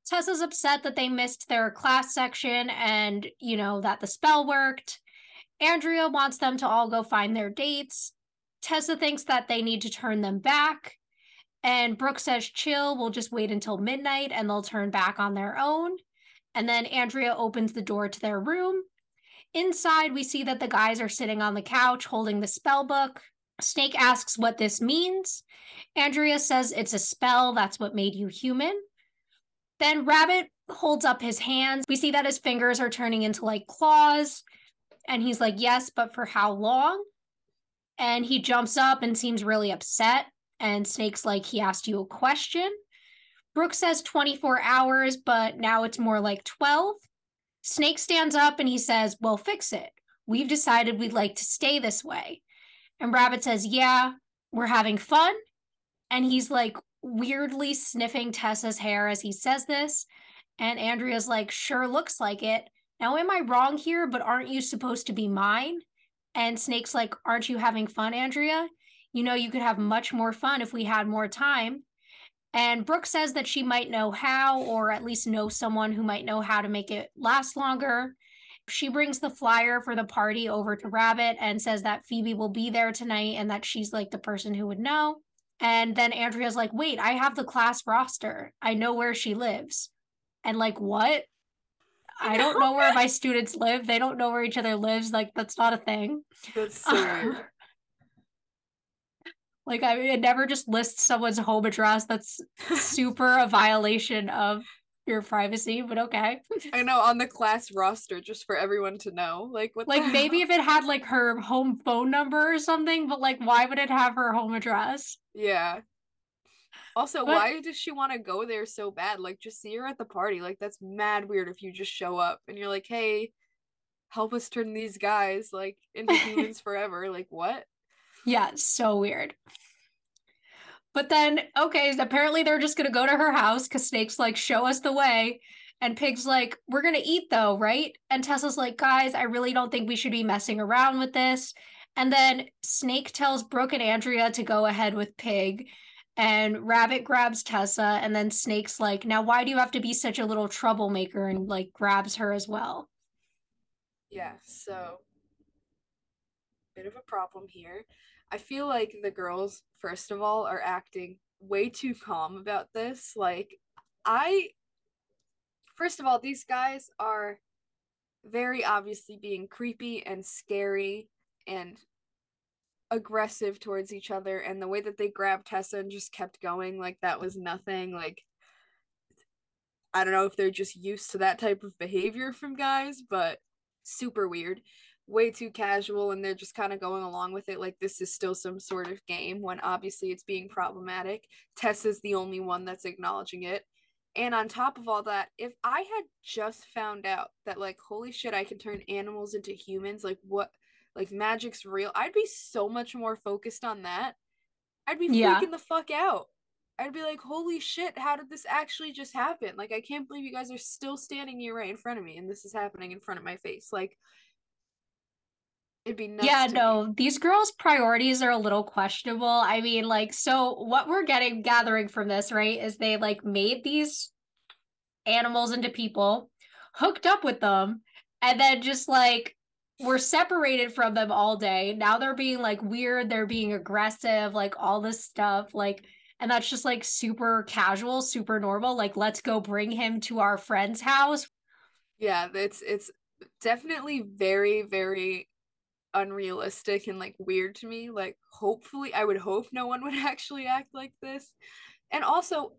Tessa's upset that they missed their class section and, you know, that the spell worked. Andrea wants them to all go find their dates. Tessa thinks that they need to turn them back. And Brooke says, chill, we'll just wait until midnight and they'll turn back on their own. And then Andrea opens the door to their room. Inside, we see that the guys are sitting on the couch holding the spell book. Snake asks what this means. Andrea says it's a spell, that's what made you human. Then Rabbit holds up his hands. We see that his fingers are turning into like claws. And he's like, yes, but for how long? And he jumps up and seems really upset. And Snake's like, he asked you a question. Brooke says 24 hours, but now it's more like 12. Snake stands up and he says, Well, fix it. We've decided we'd like to stay this way. And Rabbit says, Yeah, we're having fun. And he's like weirdly sniffing Tessa's hair as he says this. And Andrea's like, sure looks like it. Now, am I wrong here? But aren't you supposed to be mine? And Snake's like, aren't you having fun, Andrea? You know, you could have much more fun if we had more time. And Brooke says that she might know how, or at least know someone who might know how to make it last longer. She brings the flyer for the party over to Rabbit and says that Phoebe will be there tonight and that she's like the person who would know. And then Andrea's like, wait, I have the class roster. I know where she lives. And like, what? I don't know where my students live. They don't know where each other lives. Like, that's not a thing. That's so weird. Like, I it never just lists someone's home address. That's super a violation of your privacy, but okay. I know on the class roster, just for everyone to know. Like, what? Like, maybe if it had like her home phone number or something, but like, why would it have her home address? Yeah. Also, But- why does she want to go there so bad? Like, just see her at the party. Like, that's mad weird if you just show up and you're like, hey, help us turn these guys like into humans forever. Like, what? Yeah, so weird. But then, okay, apparently they're just gonna go to her house because Snake's like, show us the way. And Pig's like, we're gonna eat though, right? And Tessa's like, guys, I really don't think we should be messing around with this. And then Snake tells Brooke and Andrea to go ahead with Pig. And Rabbit grabs Tessa. And then Snake's like, now why do you have to be such a little troublemaker? And like grabs her as well. Yeah, so bit of a problem here. I feel like the girls, first of all, are acting way too calm about this. Like, I, first of all, these guys are very obviously being creepy and scary and aggressive towards each other. And the way that they grabbed Tessa and just kept going, like, that was nothing. Like, I don't know if they're just used to that type of behavior from guys, but super weird way too casual and they're just kind of going along with it like this is still some sort of game when obviously it's being problematic. Tessa's the only one that's acknowledging it. And on top of all that, if I had just found out that like holy shit I can turn animals into humans, like what like magic's real, I'd be so much more focused on that. I'd be Yeah. freaking the fuck out. I'd be like, holy shit, how did this actually just happen? Like, I can't believe you guys are still standing here right in front of me and this is happening in front of my face. Like, it'd be nuts. yeah, to me. no, these girls' priorities are a little questionable. I mean, like, so what we're getting gathering from this, right, is they like made these animals into people, hooked up with them, and then just like were separated from them all day. Now they're being like weird, they're being aggressive, like all this stuff, like and that's just like super casual, super normal. Like, let's go bring him to our friend's house. Yeah, it's it's definitely very, very unrealistic and like weird to me. Like, hopefully, I would hope no one would actually act like this. And also,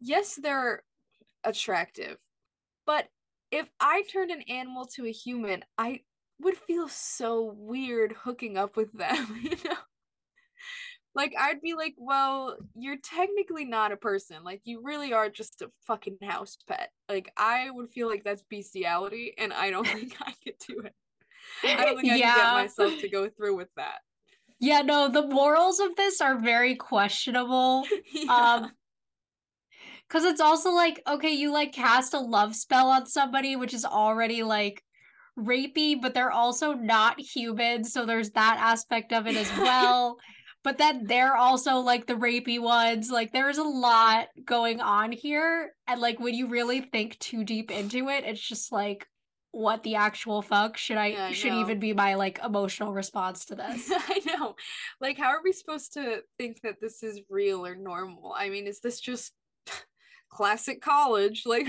yes, they're attractive, but if I turned an animal to a human, I would feel so weird hooking up with them, you know? Like, I'd be like, well, you're technically not a person. Like, you really are just a fucking house pet. Like, I would feel like that's bestiality, and I don't think I could do it. I don't think I could get myself to go through with that. Yeah, no, the morals of this are very questionable. Yeah. Um because it's also like, okay, you like cast a love spell on somebody, which is already like rapey, but they're also not human, so there's that aspect of it as well. but then they're also like the rapey ones. Like there's a lot going on here. And like when you really think too deep into it, it's just like what the actual fuck should I Yeah, I should know. even be my like emotional response to this? I know. Like, how are we supposed to think that this is real or normal? I mean, is this just classic college? Like,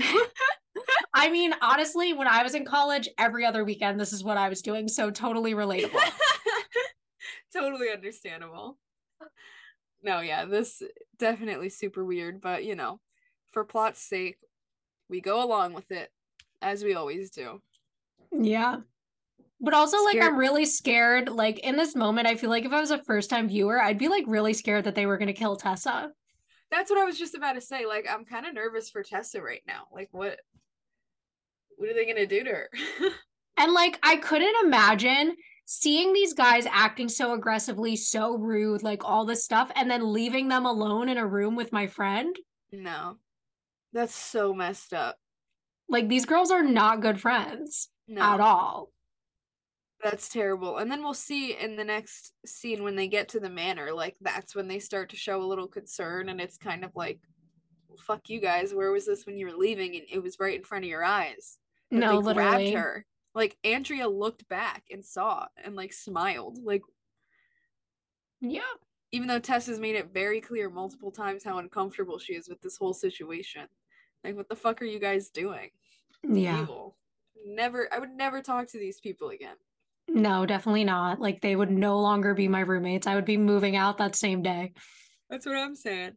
I mean, honestly, when I was in college, every other weekend, this is what I was doing. So totally relatable. totally understandable. No, yeah, this definitely super weird, but you know, for plot's sake, we go along with it as we always do. Yeah. But also, like, I'm really scared. Like, in this moment, I feel like if I was a first time viewer, I'd be like really scared that they were going to kill Tessa. That's what I was just about to say. Like, I'm kind of nervous for Tessa right now. Like, what? What are they gonna do to her? And like, I couldn't imagine seeing these guys acting so aggressively, so rude, like all this stuff, and then leaving them alone in a room with my friend. No. That's so messed up. Like these girls are not good friends No. at all. That's terrible. And then we'll see in the next scene when they get to the manor, like that's when they start to show a little concern and it's kind of like fuck you guys, where was this when you were leaving and it was right in front of your eyes. that No, they literally. grabbed her. Like Andrea looked back and saw and like smiled. Like Yeah. even though Tess has made it very clear multiple times how uncomfortable she is with this whole situation. Like what the fuck are you guys doing? Yeah. Evil. Never I would never talk to these people again. No, definitely not. Like they would no longer be my roommates. I would be moving out that same day. That's what I'm saying.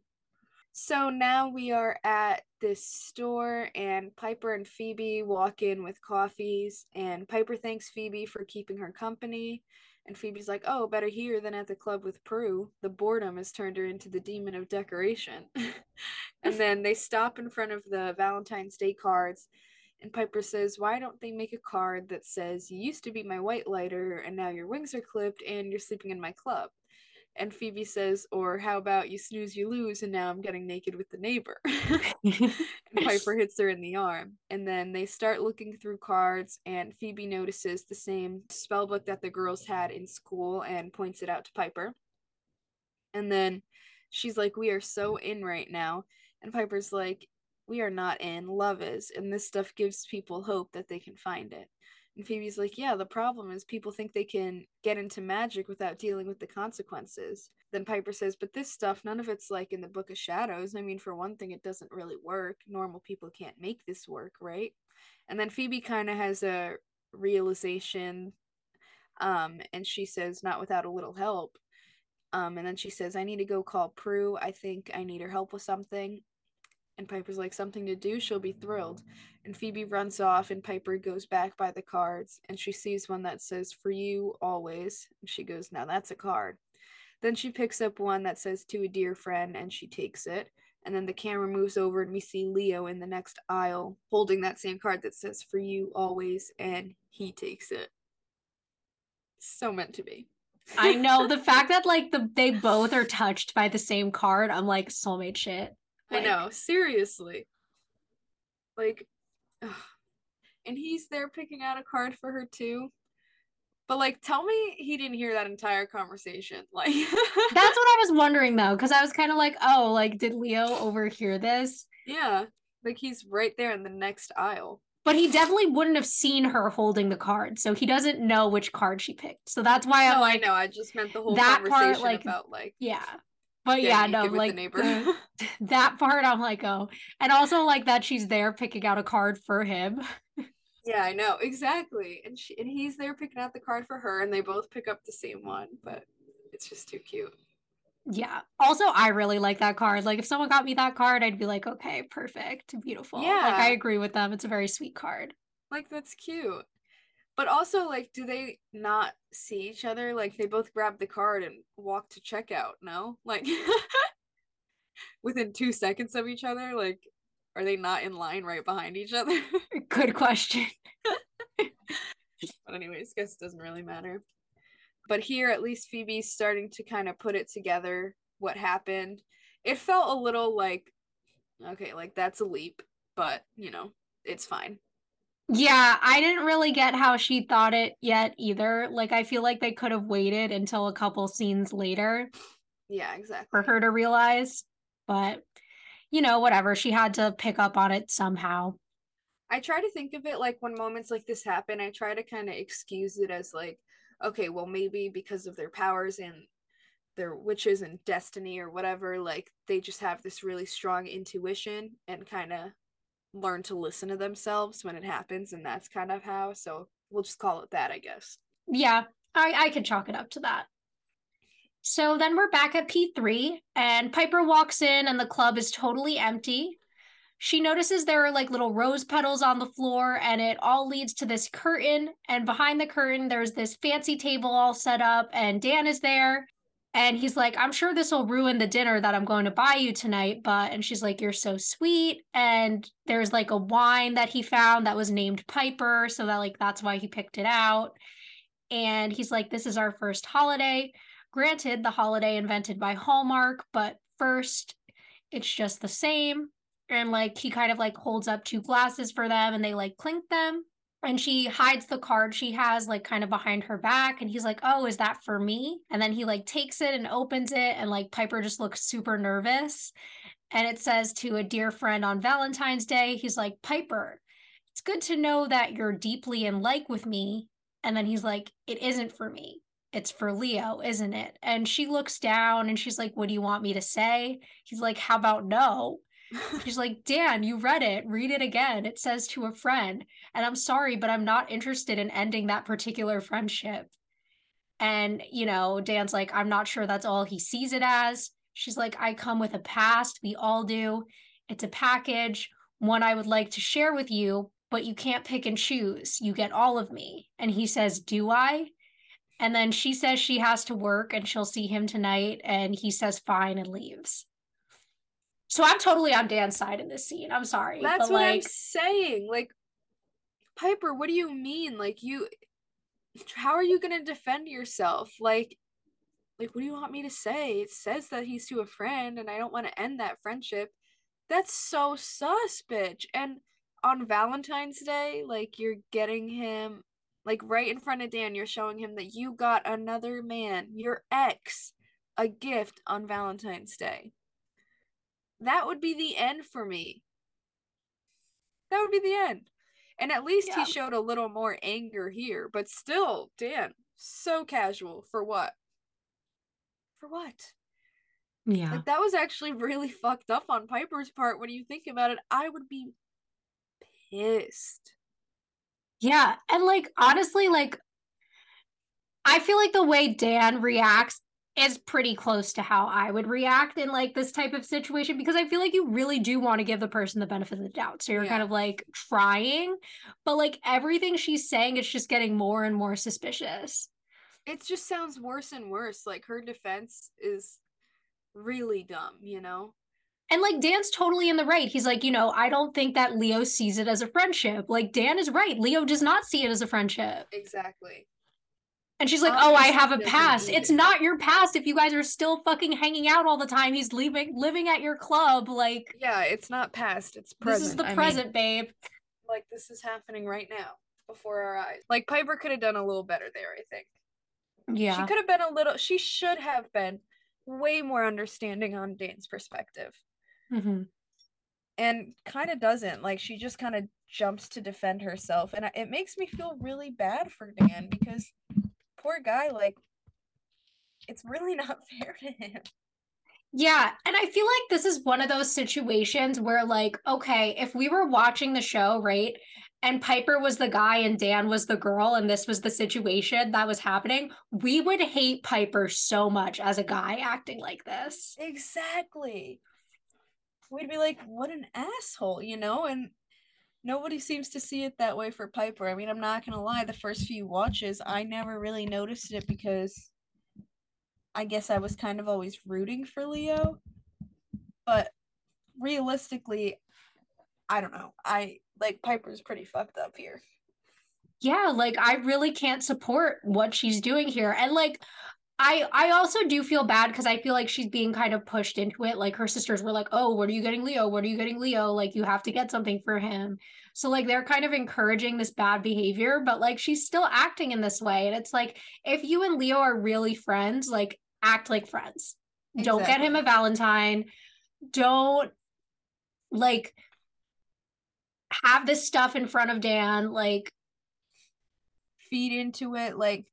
So now we are at this store, and Piper and Phoebe walk in with coffees, and Piper thanks Phoebe for keeping her company. And Phoebe's like, Oh, better here than at the club with Prue. The boredom has turned her into the demon of decoration. and then they stop in front of the Valentine's Day cards, and Piper says, Why don't they make a card that says, You used to be my whitelighter, and now your wings are clipped, and you're sleeping in my club? And Phoebe says, Or how about you snooze, you lose, and now I'm getting naked with the neighbor? and Piper hits her in the arm. And then they start looking through cards, and Phoebe notices the same spell book that the girls had in school and points it out to Piper. And then she's like, We are so in right now. And Piper's like, We are not in, love is. And this stuff gives people hope that they can find it. And Phoebe's like, Yeah, the problem is people think they can get into magic without dealing with the consequences. Then Piper says, But this stuff, none of it's like in the Book of Shadows. I mean, for one thing, it doesn't really work. Normal people can't make this work, right? And then Phoebe kind of has a realization. Um, and she says, Not without a little help. Um, and then she says, I need to go call Prue. I think I need her help with something. And Piper's like, Something to do? She'll be thrilled. And Phoebe runs off, and Piper goes back by the cards, and she sees one that says, For you, always. And she goes, Now that's a card. Then she picks up one that says, To a dear friend, and she takes it. And then the camera moves over, and we see Leo in the next aisle holding that same card that says, For you, always. And he takes it. So meant to be. I know the fact that like the they both are touched by the same card. I'm like soulmate shit. I know, seriously. Like, ugh. and he's there picking out a card for her too. But like, tell me he didn't hear that entire conversation. Like, That's what I was wondering though, because I was kind of like, oh, like did Leo overhear this? yeah, like he's right there in the next aisle. But he definitely wouldn't have seen her holding the card, so he doesn't know which card she picked. So that's why I'm like, I know. I just meant the whole that part, conversation like, about like, yeah. But getting yeah, no, like the the- that part, I'm like, oh, and also like that she's there picking out a card for him. yeah, I know exactly. And she and he's there picking out the card for her, and they both pick up the same one. But it's just too cute. Yeah. Also, I really like that card. Like, if someone got me that card, I'd be like, okay, perfect, beautiful. Yeah, like, I agree with them. It's a very sweet card. Like that's cute. But also like do they not see each other? Like they both grab the card and walk to checkout, no? Like within 2 seconds of each other, like are they not in line right behind each other? Good question. but anyways, guess it doesn't really matter. But here at least Phoebe's starting to kind of put it together what happened. It felt a little like okay, like that's a leap, but you know, it's fine. Yeah, I didn't really get how she thought it yet either. Like, I feel like they could have waited until a couple scenes later Yeah, exactly. for her to realize. But, you know, whatever. She had to pick up on it somehow. I try to think of it like when moments like this happen, I try to kind of excuse it as like, okay, well, maybe because of their powers and their witches and destiny or whatever, like they just have this really strong intuition and kind of learn to listen to themselves when it happens. And that's kind of how. So we'll just call it that, I guess. Yeah, I, I could chalk it up to that. So then we're back at P3, and Piper walks in, and the club is totally empty. She notices there are like little rose petals on the floor, and it all leads to this curtain. And behind the curtain, there's this fancy table all set up, and Dan is there. And he's like, I'm sure this will ruin the dinner that I'm going to buy you tonight. But, and she's like, You're so sweet. And there's like a wine that he found that was named Piper. So that, like, that's why he picked it out. and he's like, This is our first holiday. Granted, the holiday invented by Hallmark, but first, it's just the same. And like, he kind of like holds up two glasses for them and they like clink them. And she hides the card she has like kind of behind her back. And he's like, Oh, is that for me? And then he like takes it and opens it. And like, Piper just looks super nervous. And it says to a dear friend on Valentine's Day, he's like, Piper, it's good to know that you're deeply in like with me. And then he's like, It isn't for me. It's for Leo, isn't it? And she looks down and she's like, What do you want me to say? He's like, How about no? She's like, Dan, you read it. Read it again. It says to a friend. And I'm sorry, but I'm not interested in ending that particular friendship. And, you know, Dan's like, I'm not sure that's all he sees it as. She's like, I come with a past. We all do. It's a package, one I would like to share with you, but you can't pick and choose. You get all of me. And he says, Do I? And then she says she has to work and she'll see him tonight. And he says, Fine, and leaves. So I'm totally on Dan's side in this scene. I'm sorry. That's what I'm saying. Like, Piper, what do you mean? Like, you, how are you gonna defend yourself? Like, like, what do you want me to say? It says that he's to a friend, and I don't want to end that friendship. That's so sus, bitch. And on Valentine's Day, like, you're getting him, like, right in front of Dan, you're showing him that you got another man, your ex, a gift on Valentine's Day that would be the end for me. That would be the end. And at least Yeah. he showed a little more anger here, but still, Dan, so casual. For what? For what? yeah. Like that was actually really fucked up on Piper's part when you think about it. I would be pissed. Yeah. And like, honestly, like, I feel like the way Dan reacts is pretty close to how I would react in like this type of situation because I feel like you really do want to give the person the benefit of the doubt. So you're Yeah. kind of like trying, but like everything she's saying is just getting more and more suspicious. It just sounds worse and worse. Like her defense is really dumb, you know? And like Dan's totally in the right. He's like, you know, I don't think that Leo sees it as a friendship. Like Dan is right. Leo does not see it as a friendship. Exactly. And she's like, "Oh, I have a doesn't past. need It's not your past if you guys are still fucking hanging out all the time. He's leaving living at your club like Yeah, it's not past, it's present. this is the I mean, present, babe." like this is happening right now before our eyes. Like Piper could have done a little better there, I think. Yeah. She could have been a little she should have been way more understanding on Dane's perspective. hmm And kind of doesn't. Like she just kind of jumps to defend herself and it makes me feel really bad for Dan because poor guy like it's really not fair to him. Yeah, and I feel like this is one of those situations where like, okay, if we were watching the show, right? And Piper was the guy and Dan was the girl and this was the situation that was happening, we would hate Piper so much as a guy acting like this. Exactly. We'd be like, what an asshole, you know? And nobody seems to see it that way for Piper. I mean, I'm not gonna lie, the first few watches, I never really noticed it because I guess I was kind of always rooting for Leo. But realistically, I don't know. I like Piper's pretty fucked up here. yeah like i really can't support what she's doing here and like i i also do feel bad because i feel like she's being kind of pushed into it. Like her sisters were like oh what are you getting leo? What are you getting leo? Like you have to get something for him. So like they're kind of encouraging this bad behavior but like she's still acting in this way. And it's like if you and leo are really friends like act like friends. Don't get him a valentine. Don't like have this stuff in front of dan like feed into it like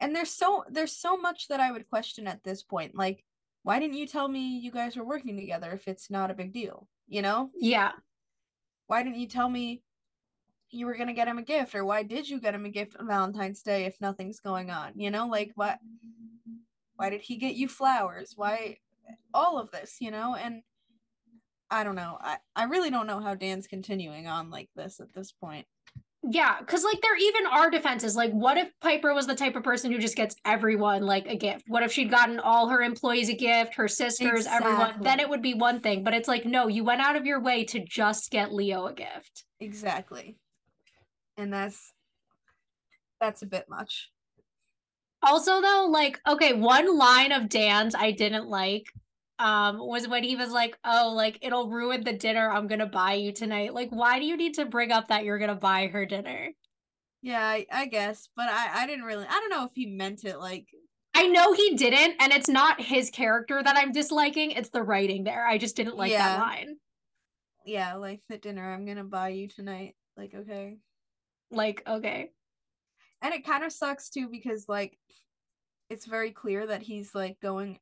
and there's so there's so much that I would question at this point like why didn't you tell me you guys were working together if it's not a big deal? You know? Yeah. Why didn't you tell me you were going to get him a gift or why did you get him a gift on Valentine's Day if nothing's going on? You know? Like what why did he get you flowers? Why all of this you know? And I don't know. I I really don't know how Dan's continuing on like this at this point Yeah, because like there even are defenses. Like, what if Piper was the type of person who just gets everyone like a gift? What if she'd gotten all her employees a gift, her sisters, everyone? Then it would be one thing. But it's like, no, you went out of your way to just get Leo a gift. Exactly. And that's That's a bit much. Also, though, like, okay, one line of Dan's I didn't like um was when he was like, "Oh, like it'll ruin the dinner I'm gonna buy you tonight." Like, why do you need to bring up that you're gonna buy her dinner? Yeah, I, I guess, but I I didn't really. I don't know if he meant it like. I know he didn't, and it's not his character that I'm disliking. It's the writing there. I just didn't like Yeah. that line. Yeah, like the dinner I'm gonna buy you tonight. Like, okay. Like, okay, And it kind of sucks too because like it's very clear that he's like going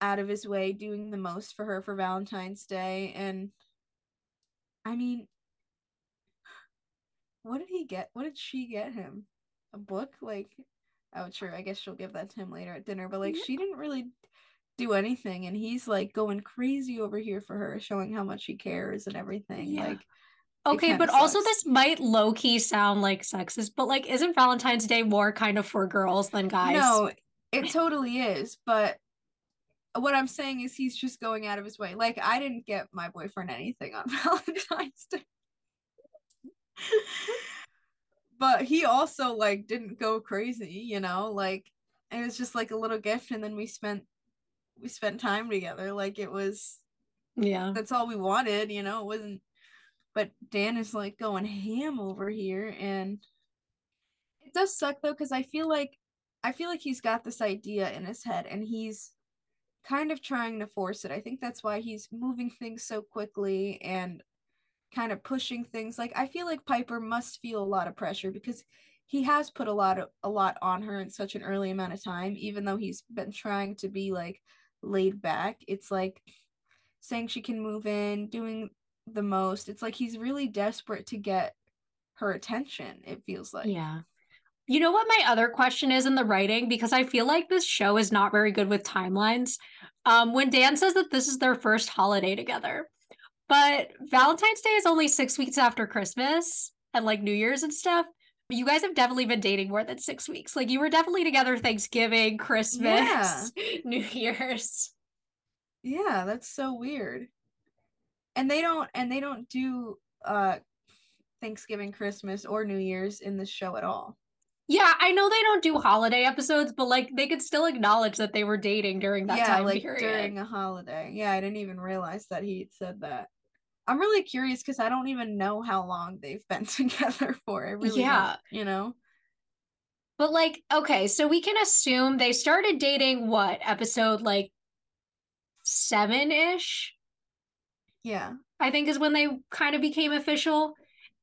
out of his way doing the most for her for Valentine's Day and I mean what did he get? What did she get him? A book? Like oh sure, I guess she'll give that to him later at dinner, but like she didn't really do anything and he's like going crazy over here for her, showing how much he cares and everything. Yeah. Like okay, but also this might low key sound like sexist, but like, isn't Valentine's Day more kind of for girls than guys? No, it totally is, but what I'm saying is he's just going out of his way. Like I didn't get my boyfriend anything on Valentine's Day. but he also like didn't go crazy, you know? Like it was just like a little gift and then we spent we spent time together. Like it was Yeah. that's all we wanted, you know? It wasn't but Dan is like going ham over here and it does suck though cuz I feel like I feel like he's got this idea in his head and he's kind of trying to force it. I think that's why he's moving things so quickly and kind of pushing things. Like I feel like Piper must feel a lot of pressure because he has put a lot of a lot on her in such an early amount of time even though he's been trying to be like laid back. It's like saying she can move in, doing the most. It's like he's really desperate to get her attention, it feels like. Yeah. You know what my other question is in the writing because I feel like this show is not very good with timelines. Um when Dan says that this is their first holiday together. But Valentine's Day is only 6 weeks after Christmas and like New Year's and stuff. You guys have definitely been dating more than 6 weeks. Like you were definitely together Thanksgiving, Christmas, New Year's. Yeah, that's so weird. And they don't and they don't do uh Thanksgiving, Christmas, or New Year's in this show at all. Yeah, I know they don't do holiday episodes, but like they could still acknowledge that they were dating during that yeah, time like period. during a holiday. Yeah, I didn't even realize that he said that. I'm really curious because I don't even know how long they've been together for. I really Yeah. you know? But like, okay, so we can assume they started dating what episode like seven ish, Yeah. I think is when they kind of became official.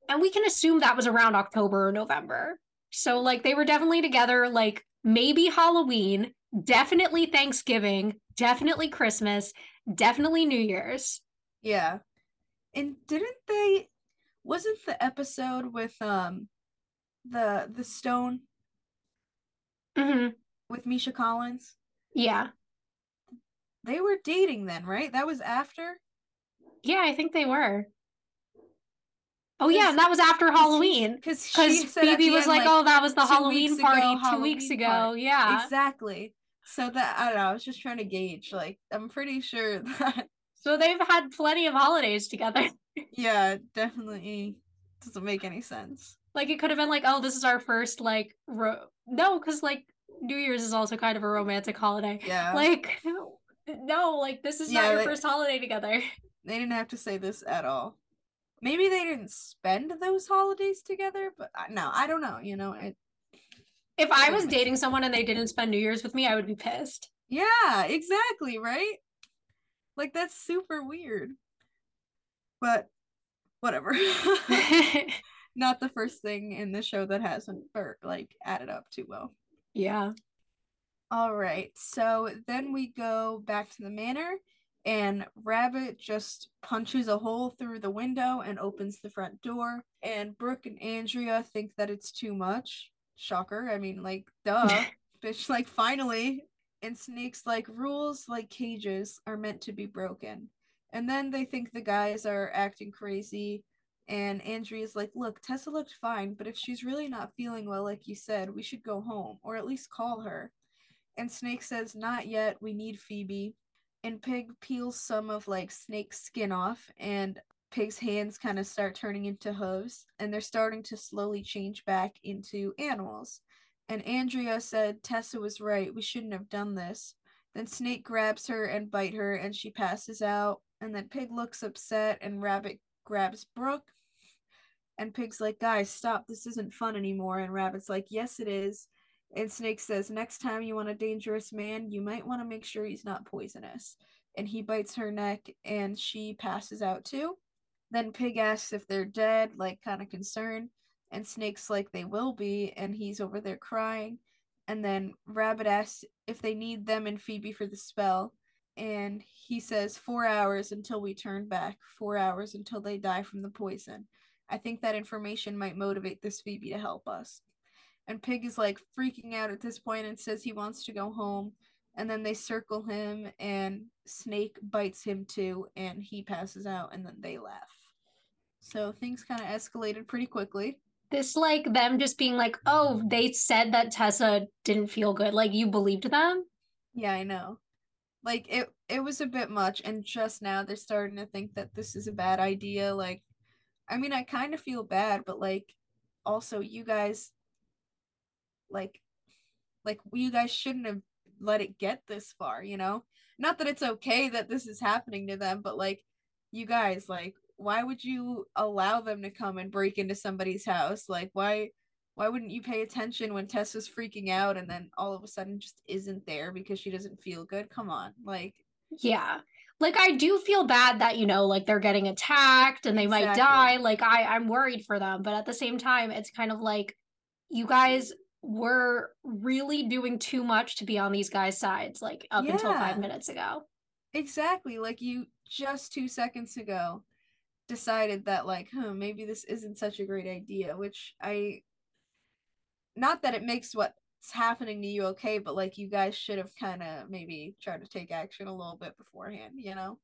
And we can assume that was around October or November. So like they were definitely together, like maybe Halloween, definitely Thanksgiving, definitely Christmas, definitely New Year's. Yeah. And didn't they wasn't the episode with um the the stone hmm with Misha Collins? Yeah. They were dating then, right? That was after? Yeah, I think they were. Oh yeah, and that was after Halloween. Because Because Phoebe was like, "Oh, that was the Halloween ago, party two Halloween weeks ago." party. Yeah. Exactly. So that I don't know, I was just trying to gauge. Like, I'm pretty sure that So they've had plenty of holidays together. yeah, definitely doesn't make any sense. like it could have been like, "Oh, this is our first like ro-. no," because like New Year's is also kind of a romantic holiday. Yeah. Like no, like this is Yeah, not your they- first holiday together. They didn't have to say this at all. Maybe they didn't spend those holidays together, but no, I don't know. You know, it, If I was dating someone and they didn't spend New Year's with me, I would be pissed. yeah, exactly, right? Like that's super weird. But whatever. Not the first thing in the show that hasn't or like added up too well. yeah. All right. So then we go back to the manor and Rabbit just punches a hole through the window and opens the front door and Brooke and Andrea think that it's too much. Shocker. I mean, like duh. Bitch like finally and Snake's like rules like cages are meant to be broken. And then they think the guys are acting crazy and Andrea's like, "Look, Tessa looked fine, but if she's really not feeling well like you said, we should go home or at least call her." And Snake says, Not yet, we need Phoebe. And Pig peels some of like Snake's skin off, and Pig's hands kind of start turning into hooves and they're starting to slowly change back into animals. And Andrea said Tessa was right. We shouldn't have done this. Then Snake grabs her and bite her and she passes out. And then Pig looks upset and Rabbit grabs Brooke. And Pig's like, guys, stop. This isn't fun anymore. And Rabbit's like, yes, it is. And Snake says, next time you want a dangerous man, you might want to make sure he's not poisonous. And he bites her neck and she passes out too. Then Pig asks if they're dead, like kind of concerned. And Snake's like, they will be. And he's over there crying. And then Rabbit asks if they need them and Phoebe for the spell. And he says, four hours until we turn back, four hours until they die from the poison. I think that information might motivate this Phoebe to help us. And Pig is like freaking out at this point and says he wants to go home. And then they circle him, and Snake bites him too, and he passes out, and then they laugh. So things kind of escalated pretty quickly. This, like, them just being like, oh, they said that Tessa didn't feel good. Like, you believed them? Yeah, I know. Like, it, it was a bit much, and just now they're starting to think that this is a bad idea. Like, I mean, I kind of feel bad, but, like, also, you guys like like you guys shouldn't have let it get this far you know? Not that it's okay that this is happening to them but like you guys like why would you allow them to come and break into somebody's house? Like why why wouldn't you pay attention when tess was freaking out and then all of a sudden just isn't there because she doesn't feel good? Come on like yeah. Like i do feel bad that you know like they're getting attacked and they exactly. might die. Like i i'm worried for them but at the same time it's kind of like you guys were really doing too much to be on these guys' sides, like up yeah. until five minutes ago. Exactly. Like you just two seconds ago decided that, like, huh, maybe this isn't such a great idea, which I. Not that it makes what's happening to you okay, but like you guys should have kind of maybe tried to take action a little bit beforehand, you know?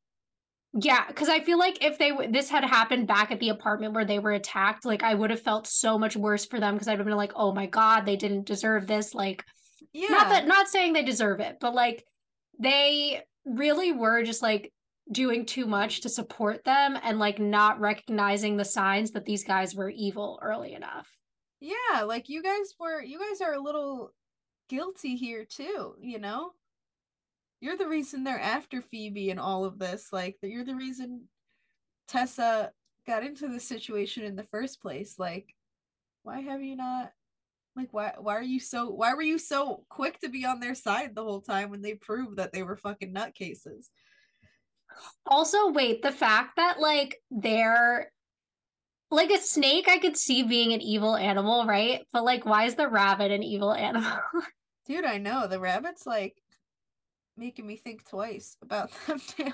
Yeah, because I feel like if they this had happened back at the apartment where they were attacked, like I would have felt so much worse for them because I'd have been like, oh my god, they didn't deserve this. Like, yeah, not that not saying they deserve it, but like they really were just like doing too much to support them and like not recognizing the signs that these guys were evil early enough. Yeah, like you guys were, you guys are a little guilty here too, you know? You're the reason they're after Phoebe and all of this. Like that you're the reason Tessa got into this situation in the first place. Like, why have you not like why why are you so why were you so quick to be on their side the whole time when they proved that they were fucking nutcases? Also, wait, the fact that like they're like a snake I could see being an evil animal, right? But like why is the rabbit an evil animal? Dude, I know. The rabbit's like making me think twice about them damn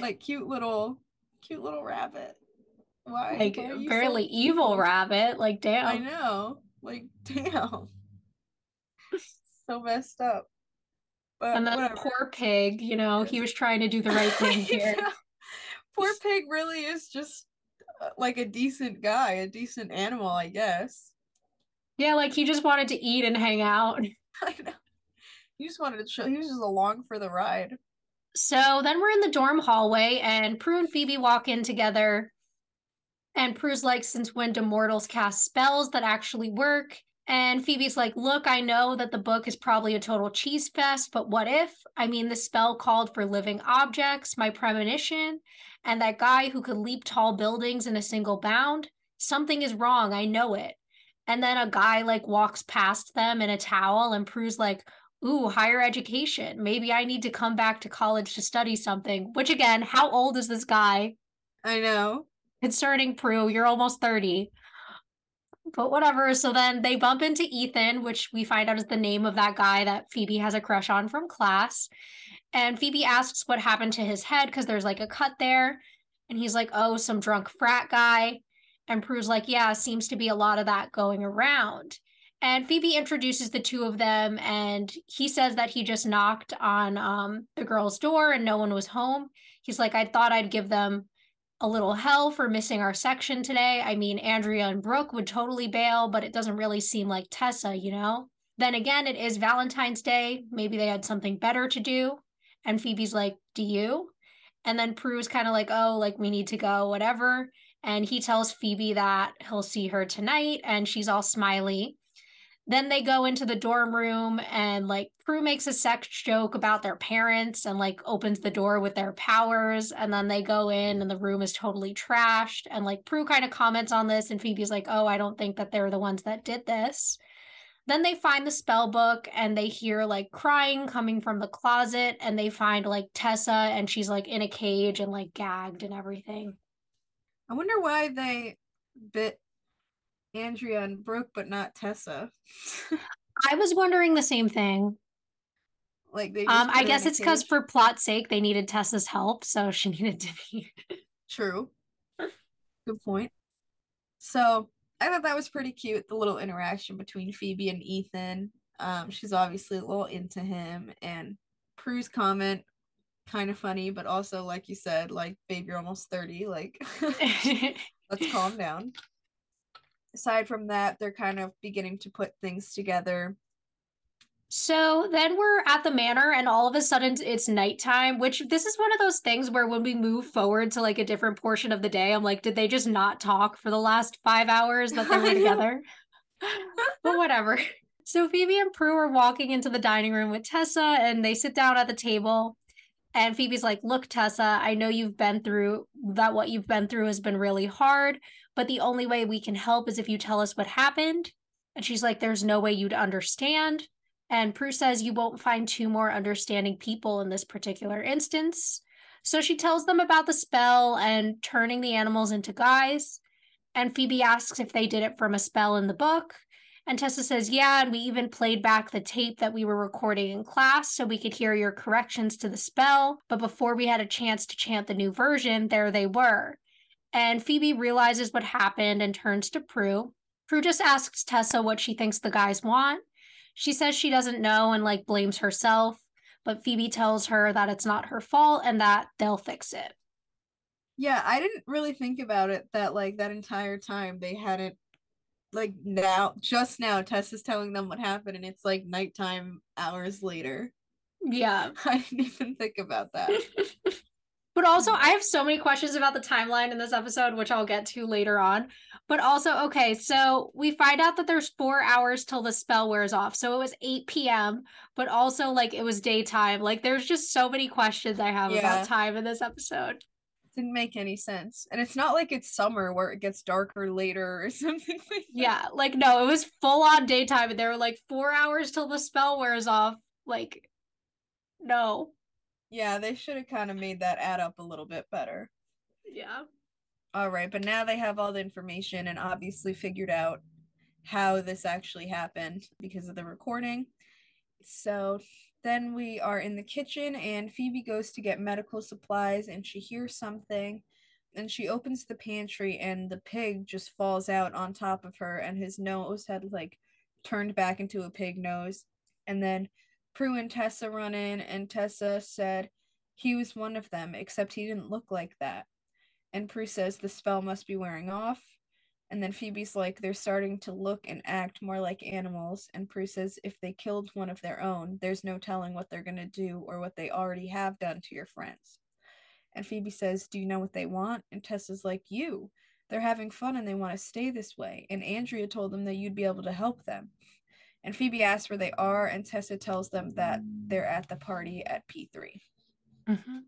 like cute little cute little rabbit. Why? Like Why barely so evil rabbit. Like damn. I know. Like damn. so messed up. But and then whatever. poor pig, you know, he was trying to do the right thing here. yeah. Poor pig really is just uh, like a decent guy, a decent animal, I guess. Yeah, like he just wanted to eat and hang out. I know. He just wanted to show. He was just along for the ride. So then we're in the dorm hallway, and Prue and Phoebe walk in together. And Prue's like, since when do mortals cast spells that actually work? And Phoebe's like, look, I know that the book is probably a total cheese fest, but what if? I mean, the spell called for living objects, my premonition, and that guy who could leap tall buildings in a single bound. Something is wrong. I know it. And then a guy like walks past them in a towel, and Prue's like, ooh, higher education. Maybe I need to come back to college to study something. Which again, how old is this guy? I know. Concerning Prue, you're almost 30. But whatever. So then they bump into Ethan, which we find out is the name of that guy that Phoebe has a crush on from class. And Phoebe asks what happened to his head because there's like a cut there. And he's like, oh, some drunk frat guy. And Prue's like, yeah, seems to be a lot of that going around. And Phoebe introduces the two of them, and he says that he just knocked on um, the girl's door and no one was home. He's like, I thought I'd give them a little hell for missing our section today. I mean, Andrea and Brooke would totally bail, but it doesn't really seem like Tessa, you know? Then again, it is Valentine's Day. Maybe they had something better to do. And Phoebe's like, Do you? And then Prue's kind of like, oh, like we need to go, whatever. And he tells Phoebe that he'll see her tonight and she's all smiley. Then they go into the dorm room and like Prue makes a sex joke about their parents and like opens the door with their powers. And then they go in and the room is totally trashed. And like Prue kind of comments on this and Phoebe's like, oh, I don't think that they're the ones that did this. Then they find the spell book and they hear like crying coming from the closet and they find like Tessa and she's like in a cage and like gagged and everything. I wonder why they bit Andrea and Brooke, but not Tessa. I was wondering the same thing. Like they um, I guess it's because for plot sake they needed Tessa's help, so she needed to be true. Good point. So I thought that was pretty cute, the little interaction between Phoebe and Ethan. Um, she's obviously a little into him, and Prue's comment kind of funny, but also like you said, like babe, you're almost 30, like let's calm down aside from that, they're kind of beginning to put things together. So then we're at the manor, and all of a sudden it's nighttime, which this is one of those things where when we move forward to like a different portion of the day, I'm like, did they just not talk for the last five hours that they were together? but whatever. So Phoebe and Prue are walking into the dining room with Tessa, and they sit down at the table. And Phoebe's like, Look, Tessa, I know you've been through that, what you've been through has been really hard, but the only way we can help is if you tell us what happened. And she's like, There's no way you'd understand. And Prue says, You won't find two more understanding people in this particular instance. So she tells them about the spell and turning the animals into guys. And Phoebe asks if they did it from a spell in the book. And Tessa says, Yeah, and we even played back the tape that we were recording in class so we could hear your corrections to the spell. But before we had a chance to chant the new version, there they were. And Phoebe realizes what happened and turns to Prue. Prue just asks Tessa what she thinks the guys want. She says she doesn't know and like blames herself, but Phoebe tells her that it's not her fault and that they'll fix it. Yeah, I didn't really think about it that like that entire time they hadn't like now just now Tessa's telling them what happened and it's like nighttime hours later. Yeah. I didn't even think about that. but also I have so many questions about the timeline in this episode, which I'll get to later on. But also, okay, so we find out that there's four hours till the spell wears off. So it was 8 p.m., but also like it was daytime. Like there's just so many questions I have yeah. about time in this episode didn't make any sense. And it's not like it's summer where it gets darker later or something like that. Yeah, like no, it was full on daytime and there were like four hours till the spell wears off. Like, no. Yeah, they should have kind of made that add up a little bit better. Yeah. All right, but now they have all the information and obviously figured out how this actually happened because of the recording. So then we are in the kitchen, and Phoebe goes to get medical supplies, and she hears something. And she opens the pantry, and the pig just falls out on top of her, and his nose had like turned back into a pig nose. And then Prue and Tessa run in, and Tessa said he was one of them, except he didn't look like that. And Prue says the spell must be wearing off. And then Phoebe's like, they're starting to look and act more like animals. And Prue says, if they killed one of their own, there's no telling what they're going to do or what they already have done to your friends. And Phoebe says, Do you know what they want? And Tessa's like, You. They're having fun and they want to stay this way. And Andrea told them that you'd be able to help them. And Phoebe asks where they are, and Tessa tells them that they're at the party at P3. Mm-hmm.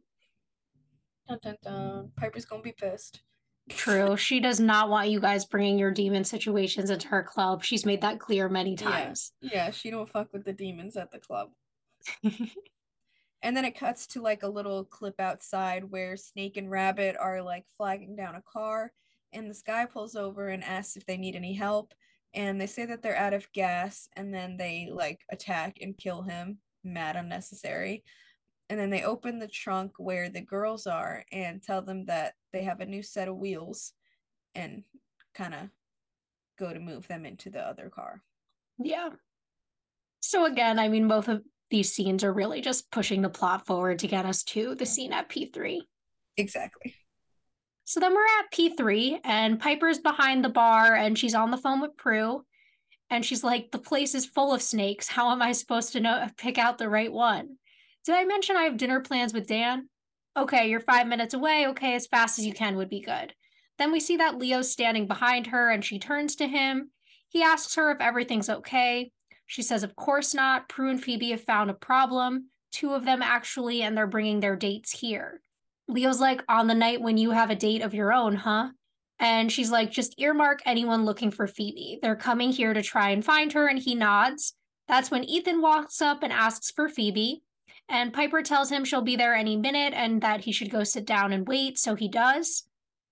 Dun, dun, dun. Piper's gonna be pissed. True. She does not want you guys bringing your demon situations into her club. She's made that clear many times. Yeah, yeah she don't fuck with the demons at the club. and then it cuts to like a little clip outside where Snake and Rabbit are like flagging down a car and this guy pulls over and asks if they need any help and they say that they're out of gas and then they like attack and kill him. Mad unnecessary and then they open the trunk where the girls are and tell them that they have a new set of wheels and kind of go to move them into the other car. Yeah. So again, I mean both of these scenes are really just pushing the plot forward to get us to the scene at P3. Exactly. So then we're at P3 and Piper's behind the bar and she's on the phone with Prue and she's like the place is full of snakes. How am I supposed to know pick out the right one? Did I mention I have dinner plans with Dan? okay, you're five minutes away. Okay, as fast as you can would be good. Then we see that Leo's standing behind her and she turns to him. He asks her if everything's okay. She says, Of course not. Prue and Phoebe have found a problem, two of them actually, and they're bringing their dates here. Leo's like, On the night when you have a date of your own, huh? And she's like, Just earmark anyone looking for Phoebe. They're coming here to try and find her. And he nods. That's when Ethan walks up and asks for Phoebe. And Piper tells him she'll be there any minute and that he should go sit down and wait. So he does.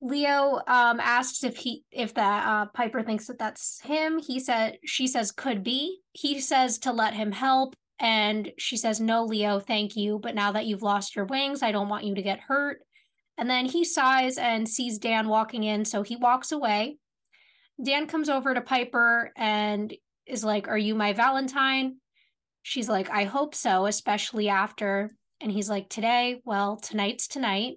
Leo um, asks if he if that uh, Piper thinks that that's him. He said she says could be. He says to let him help, and she says no, Leo, thank you. But now that you've lost your wings, I don't want you to get hurt. And then he sighs and sees Dan walking in, so he walks away. Dan comes over to Piper and is like, "Are you my Valentine?" She's like, "I hope so, especially after." And he's like, "Today, well, tonight's tonight."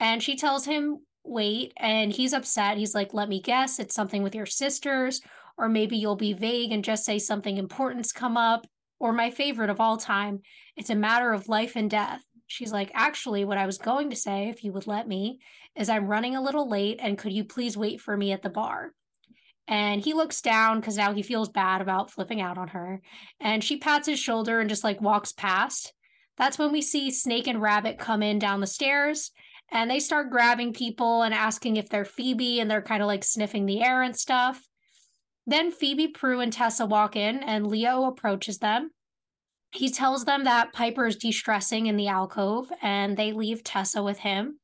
And she tells him wait and he's upset he's like let me guess it's something with your sisters or maybe you'll be vague and just say something important's come up or my favorite of all time it's a matter of life and death. She's like actually what i was going to say if you would let me is i'm running a little late and could you please wait for me at the bar? And he looks down because now he feels bad about flipping out on her and she pats his shoulder and just like walks past. That's when we see snake and rabbit come in down the stairs and they start grabbing people and asking if they're Phoebe and they're kind of like sniffing the air and stuff. Then Phoebe, Prue, and Tessa walk in and Leo approaches them. He tells them that Piper is de stressing in the alcove and they leave Tessa with him.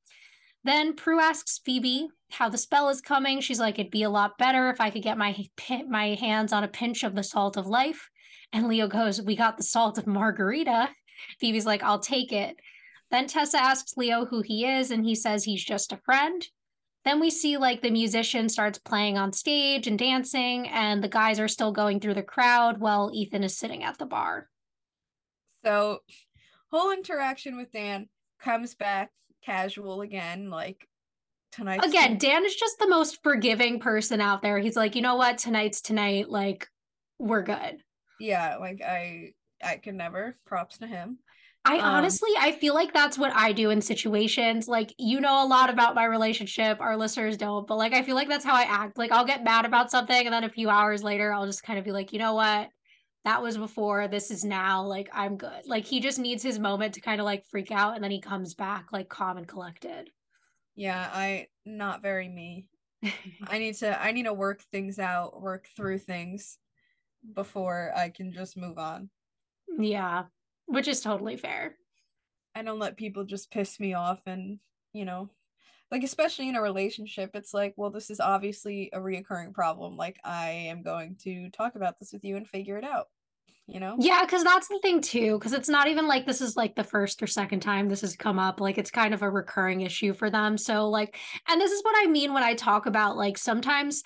Then Prue asks Phoebe how the spell is coming. She's like, it'd be a lot better if I could get my, my hands on a pinch of the salt of life. And Leo goes, We got the salt of margarita. Phoebe's like, I'll take it. Then Tessa asks Leo who he is, and he says he's just a friend. Then we see like the musician starts playing on stage and dancing, and the guys are still going through the crowd while Ethan is sitting at the bar. So, whole interaction with Dan comes back casual again, like tonight. Again, Dan is just the most forgiving person out there. He's like, you know what, tonight's tonight, like we're good. Yeah, like I I can never props to him. I um, honestly, I feel like that's what I do in situations. Like, you know a lot about my relationship. Our listeners don't, but like, I feel like that's how I act. Like, I'll get mad about something, and then a few hours later, I'll just kind of be like, you know what? That was before. This is now. Like, I'm good. Like, he just needs his moment to kind of like freak out, and then he comes back like calm and collected. Yeah, I not very me. I need to. I need to work things out, work through things before I can just move on. Yeah which is totally fair. I don't let people just piss me off and, you know, like especially in a relationship, it's like, well, this is obviously a reoccurring problem. Like I am going to talk about this with you and figure it out. You know? Yeah, because that's the thing too. Because it's not even like this is like the first or second time this has come up. Like it's kind of a recurring issue for them. So like, and this is what I mean when I talk about like sometimes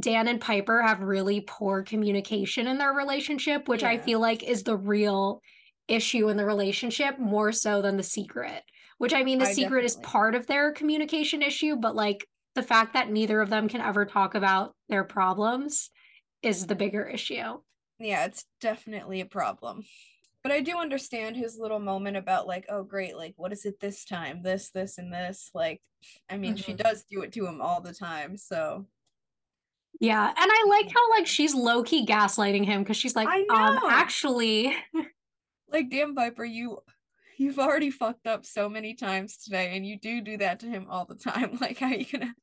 Dan and Piper have really poor communication in their relationship, which yeah. I feel like is the real issue in the relationship more so than the secret which i mean the I secret definitely. is part of their communication issue but like the fact that neither of them can ever talk about their problems is the bigger issue. Yeah it's definitely a problem. But i do understand his little moment about like oh great like what is it this time? This this and this like i mean mm-hmm. she does do it to him all the time so. Yeah and i like how like she's low-key gaslighting him because she's like um actually like damn Piper you you've already fucked up so many times today, and you do do that to him all the time. Like, how you gonna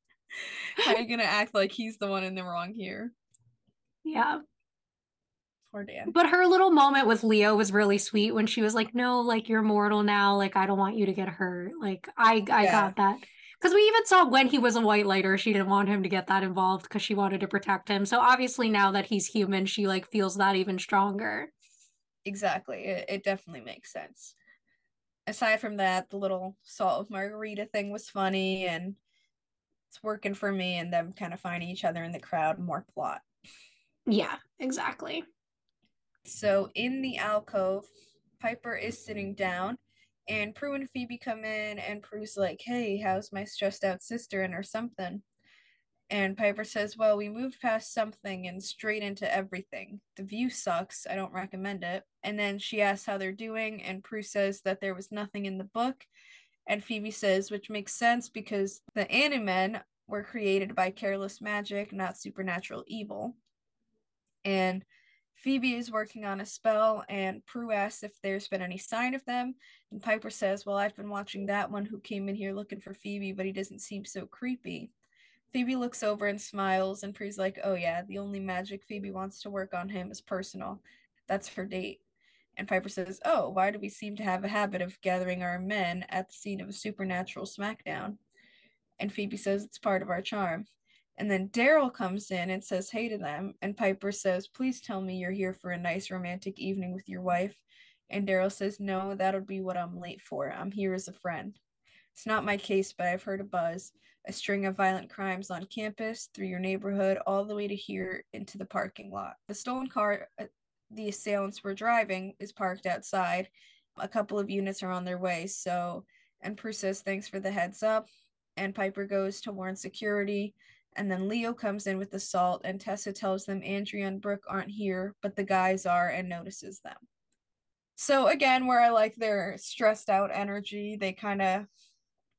how you gonna act like he's the one in the wrong here? Yeah. Poor Dan. But her little moment with Leo was really sweet when she was like, "No, like you're mortal now. Like I don't want you to get hurt." Like I I yeah. got that. Because we even saw when he was a whitelighter, she didn't want him to get that involved because she wanted to protect him. So obviously now that he's human, she like feels that even stronger exactly. It, it definitely makes sense. Aside from that, the little salt of margarita thing was funny and it's working for me and them kind of finding each other in the crowd more plot. Yeah, exactly. So in the alcove, Piper is sitting down and Prue and Phoebe come in and Prue's like, Hey, how's my stressed out sister and or something? And Piper says, Well, we moved past something and straight into everything. The view sucks. I don't recommend it. And then she asks how they're doing, and Prue says that there was nothing in the book And Phoebe says, which makes sense because the Animen were created by careless magic, not supernatural evil. And Phoebe is working on a spell, and Prue asks if there's been any sign of them. And Piper says, Well, I've been watching that one who came in here looking for Phoebe, but he doesn't seem so creepy. Phoebe looks over and smiles, and Prue's like, Oh, yeah, the only magic Phoebe wants to work on him is personal. That's her date. And Piper says, Oh, why do we seem to have a habit of gathering our men at the scene of a supernatural smackdown? And Phoebe says it's part of our charm. And then Darryl comes in and says hey to them. And Piper says, Please tell me you're here for a nice romantic evening with your wife. And Darryl says, No, that'll be what I'm late for. I'm here as a friend. It's not my case, but I've heard a buzz a string of violent crimes on campus, through your neighborhood, all the way to here into the parking lot. The stolen car uh, the assailants were driving is parked outside. A couple of units are on their way. So, and Prue says, Thanks for the heads up. And Piper goes to warn security. And then Leo comes in with the salt, and Tessa tells them Andrea and Brooke aren't here, but the guys are and notices them. So, again, where I like their stressed out energy, they kind of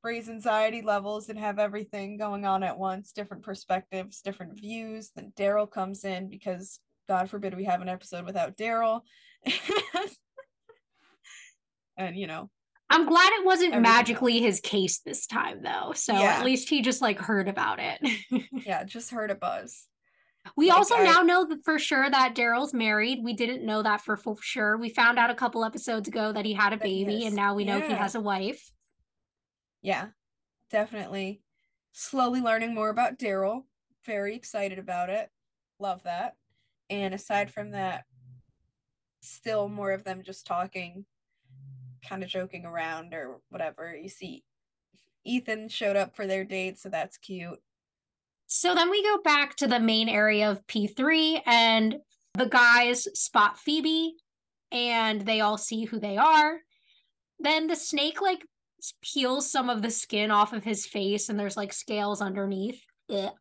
raise anxiety levels and have everything going on at once different perspectives, different views. Then Darryl comes in because, God forbid, we have an episode without Darryl. and, you know, I'm glad it wasn't magically his case this time though. So yeah. at least he just like heard about it. yeah, just heard a buzz. We like, also I... now know that for sure that Darryl's married. We didn't know that for, for sure. We found out a couple episodes ago that he had a baby and now we know yeah. he has a wife. Yeah. Definitely. Slowly learning more about Darryl. Very excited about it. Love that. And aside from that, still more of them just talking kind of joking around or whatever. You see Ethan showed up for their date, so that's cute. So then we go back to the main area of P3 and the guys spot Phoebe and they all see who they are. Then the snake like peels some of the skin off of his face and there's like scales underneath. Ugh.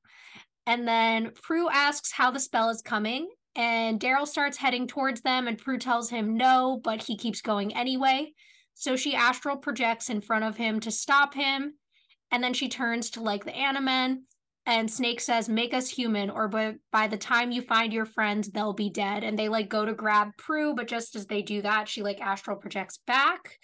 And then Prue asks how the spell is coming and Darryl starts heading towards them and Prue tells him no, but he keeps going anyway. So she astral projects in front of him to stop him. And then she turns to like the Animen. And Snake says, Make us human, or by, by the time you find your friends, they'll be dead. And they like go to grab Prue, but just as they do that, she like astral projects back.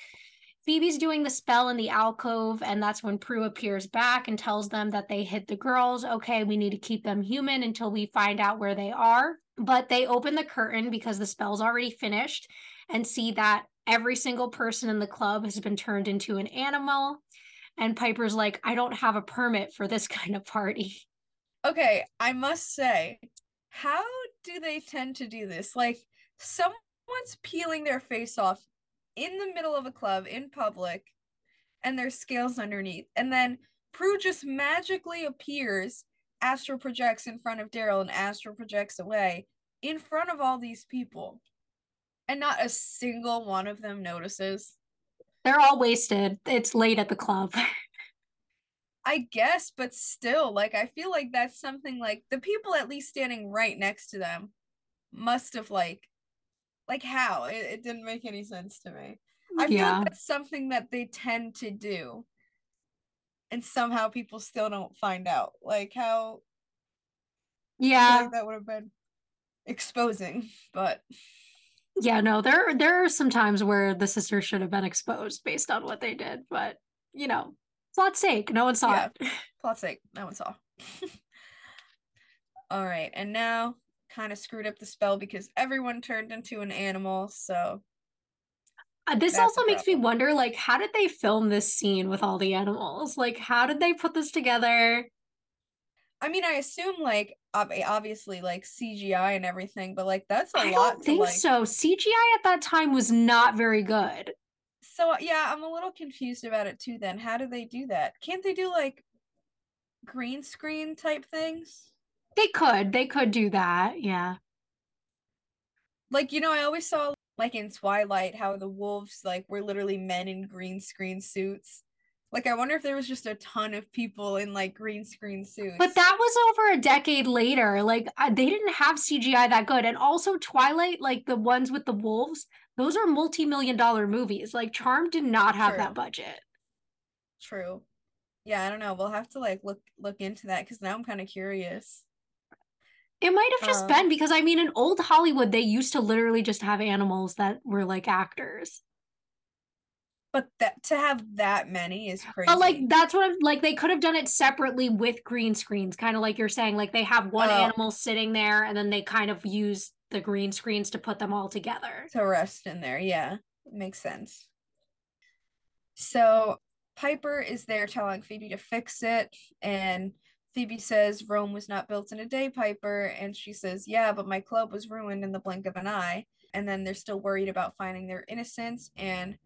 Phoebe's doing the spell in the alcove, and that's when Prue appears back and tells them that they hit the girls. Okay, we need to keep them human until we find out where they are. But they open the curtain because the spell's already finished and see that every single person in the club has been turned into an animal. And Piper's like, I don't have a permit for this kind of party. Okay, I must say, how do they tend to do this? Like, someone's peeling their face off in the middle of a club in public, and there's scales underneath. And then Prue just magically appears, astral projects in front of Darryl, and astral projects away in front of all these people and not a single one of them notices. They're all wasted. It's late at the club. I guess, but still, like I feel like that's something like the people at least standing right next to them must have like like how? It, it didn't make any sense to me. I feel yeah. like that's something that they tend to do. And somehow people still don't find out. Like how Yeah. Like that would have been exposing, but yeah, no, there there are some times where the sisters should have been exposed based on what they did, but you know, plot's sake, no one saw yeah, it. plot's sake, no one saw. All right, and now kind of screwed up the spell because everyone turned into an animal, so uh, this also makes me wonder like how did they film this scene with all the animals? Like how did they put this together? I mean, I assume like obviously like CGI and everything, but like that's a I lot. I don't think like... so. CGI at that time was not very good. So yeah, I'm a little confused about it too. Then how do they do that? Can't they do like green screen type things? They could. They could do that. Yeah. Like you know, I always saw like in Twilight how the wolves like were literally men in green screen suits like, I wonder if there was just a ton of people in like green screen suits. But that was over a decade later. Like, they didn't have CGI that good. And also, Twilight, like the ones with the wolves, those are multi million dollar movies. Like, Charm did not have True. that budget. True. Yeah, I don't know. We'll have to like look look into that because now I'm kind of curious. It might have just Um, been because I mean, in old Hollywood, they used to literally just have animals that were like actors. But that to have that many is crazy. But like that's what I'm like they could have done it separately with green screens, kind of like you're saying. Like they have one Oh. animal sitting there and then they kind of use the green screens to put them all together. to rest in there. Yeah, makes sense. So Piper is there telling Phoebe to fix it, and Phoebe says Rome was not built in a day, Piper, and she says, "Yeah, but my club was ruined in the blink of an eye." And then they're still worried about finding their innocence, and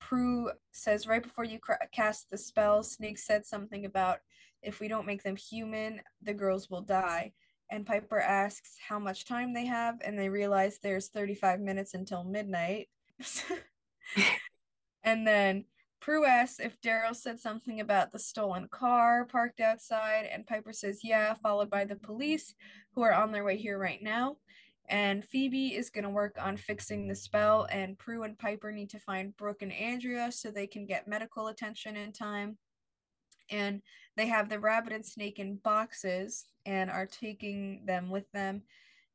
Prue says right before you cast the spell, Snake said something about if we don't make them human, the girls will die. And Piper asks how much time they have, and they realize there's 35 minutes until midnight. and then Prue asks if Darryl said something about the stolen car parked outside, and Piper says, yeah, followed by the police who are on their way here right now. And Phoebe is going to work on fixing the spell, and Prue and Piper need to find Brooke and Andrea so they can get medical attention in time. And they have the rabbit and snake in boxes and are taking them with them.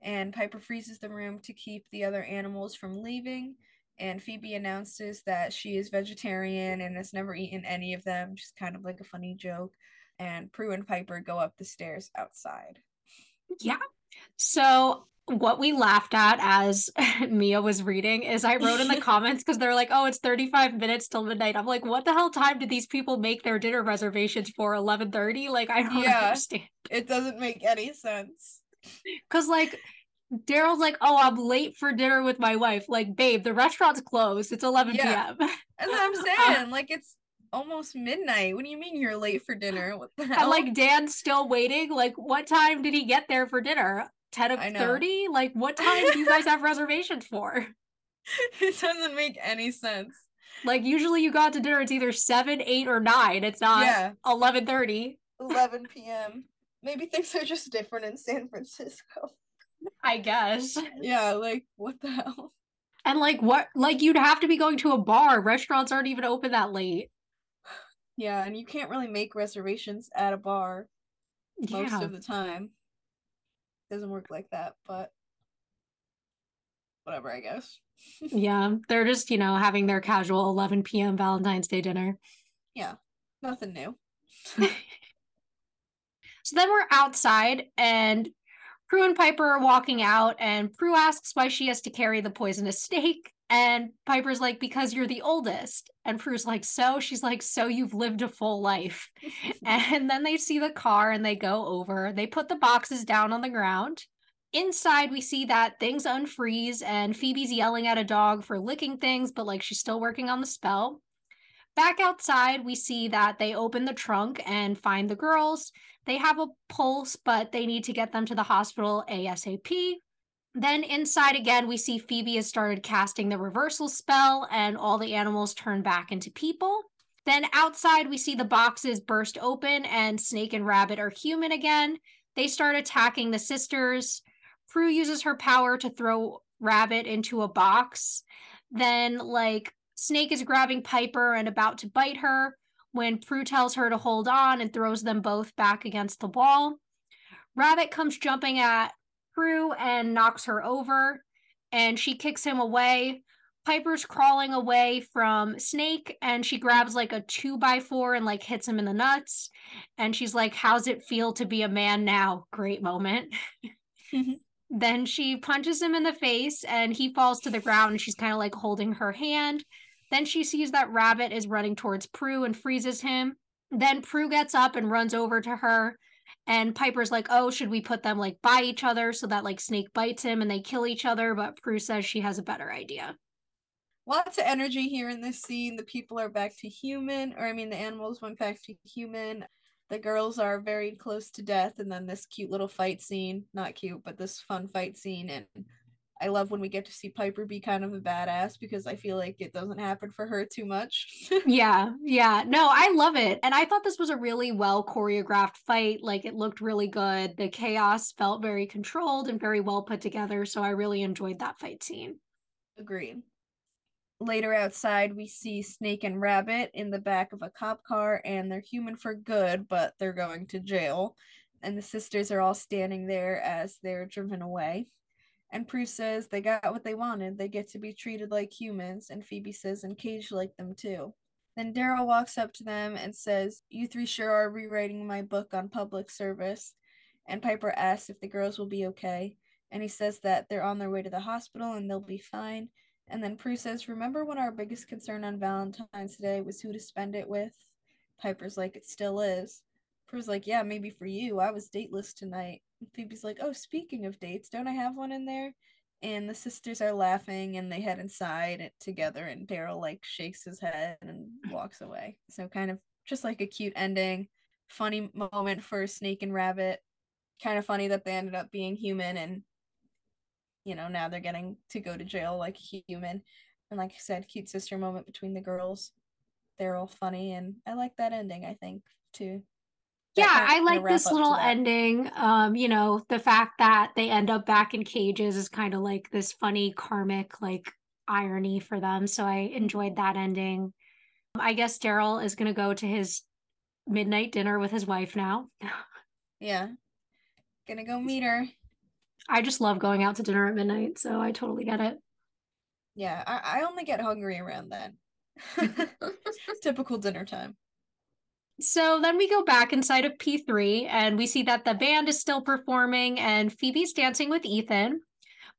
And Piper freezes the room to keep the other animals from leaving. And Phoebe announces that she is vegetarian and has never eaten any of them, just kind of like a funny joke. And Prue and Piper go up the stairs outside. Yeah. So what we laughed at as Mia was reading is I wrote in the comments because they're like, oh, it's 35 minutes till midnight. I'm like, what the hell time did these people make their dinner reservations for? eleven 11:30? Like, I don't Yeah. understand. It doesn't make any sense. Because like Darryl's like, oh, I'm late for dinner with my wife. Like, babe, the restaurant's closed. It's 11 Yeah. p.m. That's what I'm uh, saying. Like it's almost midnight. What do you mean you're late for dinner? What the hell? and like Dan's still waiting. Like, what time did he get there for dinner? 10 of 30? Like, what time do you guys have reservations for? it doesn't make any sense. Like, usually you go out to dinner, it's either 7, 8, or 9. It's not yeah, 11:30. 11 p.m. Maybe things are just different in San Francisco. I guess. Yeah, like what the hell? And like what like you'd have to be going to a bar. Restaurants aren't even open that late. Yeah, and you can't really make reservations at a bar most Yeah. of the time. It doesn't work like that, but whatever, I guess. yeah. They're just, you know, having their casual 11 p.m. Valentine's Day dinner. Yeah, nothing new. So then we're outside and Prue and Piper are walking out and Prue asks why she has to carry the poisonous snake. And Piper's like, because you're the oldest. And Prue's like, so? She's like, so you've lived a full life. And then they see the car and they go over. They put the boxes down on the ground. Inside, we see that things unfreeze and Phoebe's yelling at a dog for licking things, but like she's still working on the spell. Back outside, we see that they open the trunk and find the girls. They have a pulse, but they need to get them to the hospital ASAP. Then inside again, we see Phoebe has started casting the reversal spell, and all the animals turn back into people. Then outside, we see the boxes burst open, and Snake and Rabbit are human again. They start attacking the sisters. Prue uses her power to throw Rabbit into a box. Then, like, Snake is grabbing Piper and about to bite her when Prue tells her to hold on and throws them both back against the wall. Rabbit comes jumping at Prue and knocks her over, and she kicks him away. Piper's crawling away from Snake, and she grabs like a two by four and like hits him in the nuts. And she's like, How's it feel to be a man now? Great moment. Mm-hmm. then she punches him in the face, and he falls to the ground, and she's kind of like holding her hand. Then she sees that Rabbit is running towards Prue and freezes him. Then Prue gets up and runs over to her. And Piper's like, oh, should we put them like by each other so that like Snake bites him and they kill each other? But Prue says she has a better idea. Lots of energy here in this scene. The people are back to human, or I mean, the animals went back to human. The girls are very close to death, and then this cute little fight scene not cute, but this fun fight scene. And I love when we get to see Piper be kind of a badass because I feel like it doesn't happen for her too much. yeah, yeah. No, I love it. And I thought this was a really well choreographed fight. Like it looked really good. The chaos felt very controlled and very well put together. So I really enjoyed that fight scene. Agreed. later outside, we see Snake and Rabbit in the back of a cop car, and they're human for good, but they're going to jail. And the sisters are all standing there as they're driven away. And Prue says they got what they wanted. They get to be treated like humans. And Phoebe says, and caged like them too. Then Darryl walks up to them and says, You three sure are rewriting my book on public service. And Piper asks if the girls will be okay. And he says that they're on their way to the hospital and they'll be fine. And then Prue says, Remember when our biggest concern on Valentine's Day was who to spend it with? Piper's like, It still is. Prue's like, Yeah, maybe for you. I was dateless tonight. Phoebe's like, Oh, speaking of dates, don't I have one in there? And the sisters are laughing and they head inside together. And Darryl like shakes his head and walks away. So, kind of just like a cute ending, funny moment for Snake and Rabbit. Kind of funny that they ended up being human and you know, now they're getting to go to jail like human. And like I said, cute sister moment between the girls. They're all funny and I like that ending, I think, too. Yeah, I like this little ending. Um, you know, the fact that they end up back in cages is kind of like this funny karmic like irony for them. So I enjoyed that ending. I guess Darryl is gonna go to his midnight dinner with his wife now. Yeah. Gonna go meet her. I just love going out to dinner at midnight, so I totally get it. Yeah, I, I only get hungry around then. Typical dinner time. So then we go back inside of P3 and we see that the band is still performing and Phoebe's dancing with Ethan.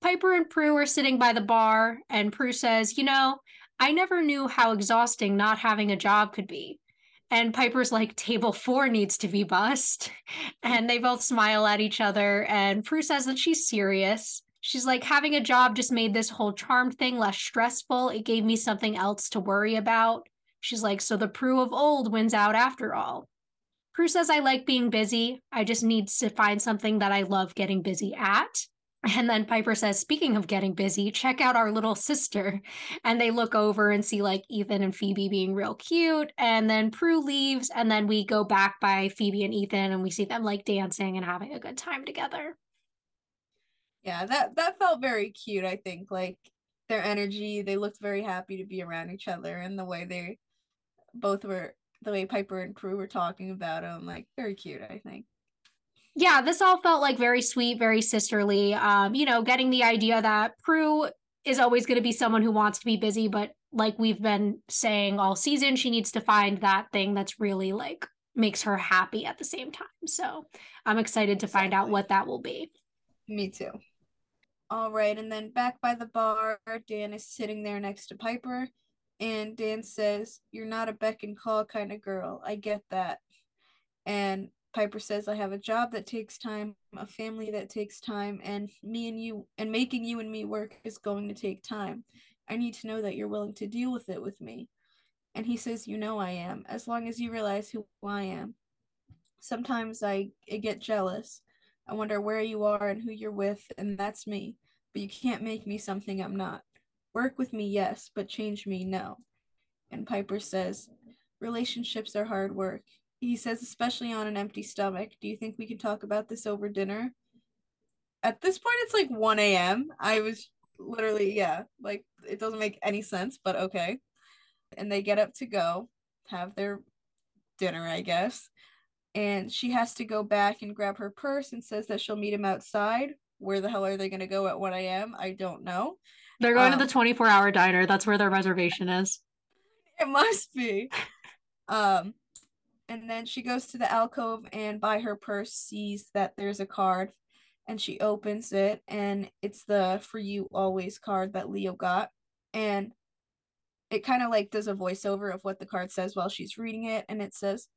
Piper and Prue are sitting by the bar and Prue says, You know, I never knew how exhausting not having a job could be. And Piper's like, Table four needs to be bussed. And they both smile at each other. And Prue says that she's serious. She's like, having a job just made this whole charmed thing less stressful. It gave me something else to worry about. She's like, so the Prue of old wins out after all. Prue says, I like being busy. I just need to find something that I love getting busy at. And then Piper says, speaking of getting busy, check out our little sister. And they look over and see like Ethan and Phoebe being real cute. And then Prue leaves. And then we go back by Phoebe and Ethan and we see them like dancing and having a good time together. Yeah, that that felt very cute, I think. Like their energy, they looked very happy to be around each other and the way they both were the way Piper and Prue were talking about him, like very cute, I think. yeah, this all felt like very sweet, very sisterly. Um, you know, getting the idea that Prue is always going to be someone who wants to be busy, but like we've been saying all season, she needs to find that thing that's really like makes her happy at the same time. So I'm excited to find out what that will be. Me too. All right, and then back by the bar, Dan is sitting there next to Piper, and Dan says, You're not a beck and call kind of girl. I get that. And Piper says, I have a job that takes time, a family that takes time, and me and you, and making you and me work is going to take time. I need to know that you're willing to deal with it with me. And he says, You know I am, as long as you realize who I am. Sometimes I, I get jealous. I wonder where you are and who you're with, and that's me. But you can't make me something I'm not. Work with me, yes, but change me, no. And Piper says, Relationships are hard work. He says, especially on an empty stomach. Do you think we can talk about this over dinner? At this point, it's like 1 a.m. I was literally, yeah, like it doesn't make any sense, but okay. And they get up to go have their dinner, I guess. And she has to go back and grab her purse and says that she'll meet him outside. Where the hell are they going to go at 1 a.m.? I don't know. They're going Um, to the 24 hour diner. That's where their reservation is. It must be. Um, and then she goes to the alcove and by her purse sees that there's a card and she opens it and it's the for you always card that Leo got. And it kind of like does a voiceover of what the card says while she's reading it. And it says,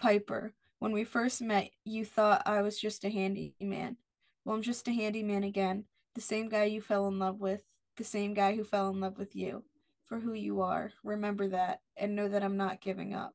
Piper, when we first met, you thought I was just a handyman. Well, I'm just a handyman again. The same guy you fell in love with, the same guy who fell in love with you for who you are. Remember that and know that I'm not giving up.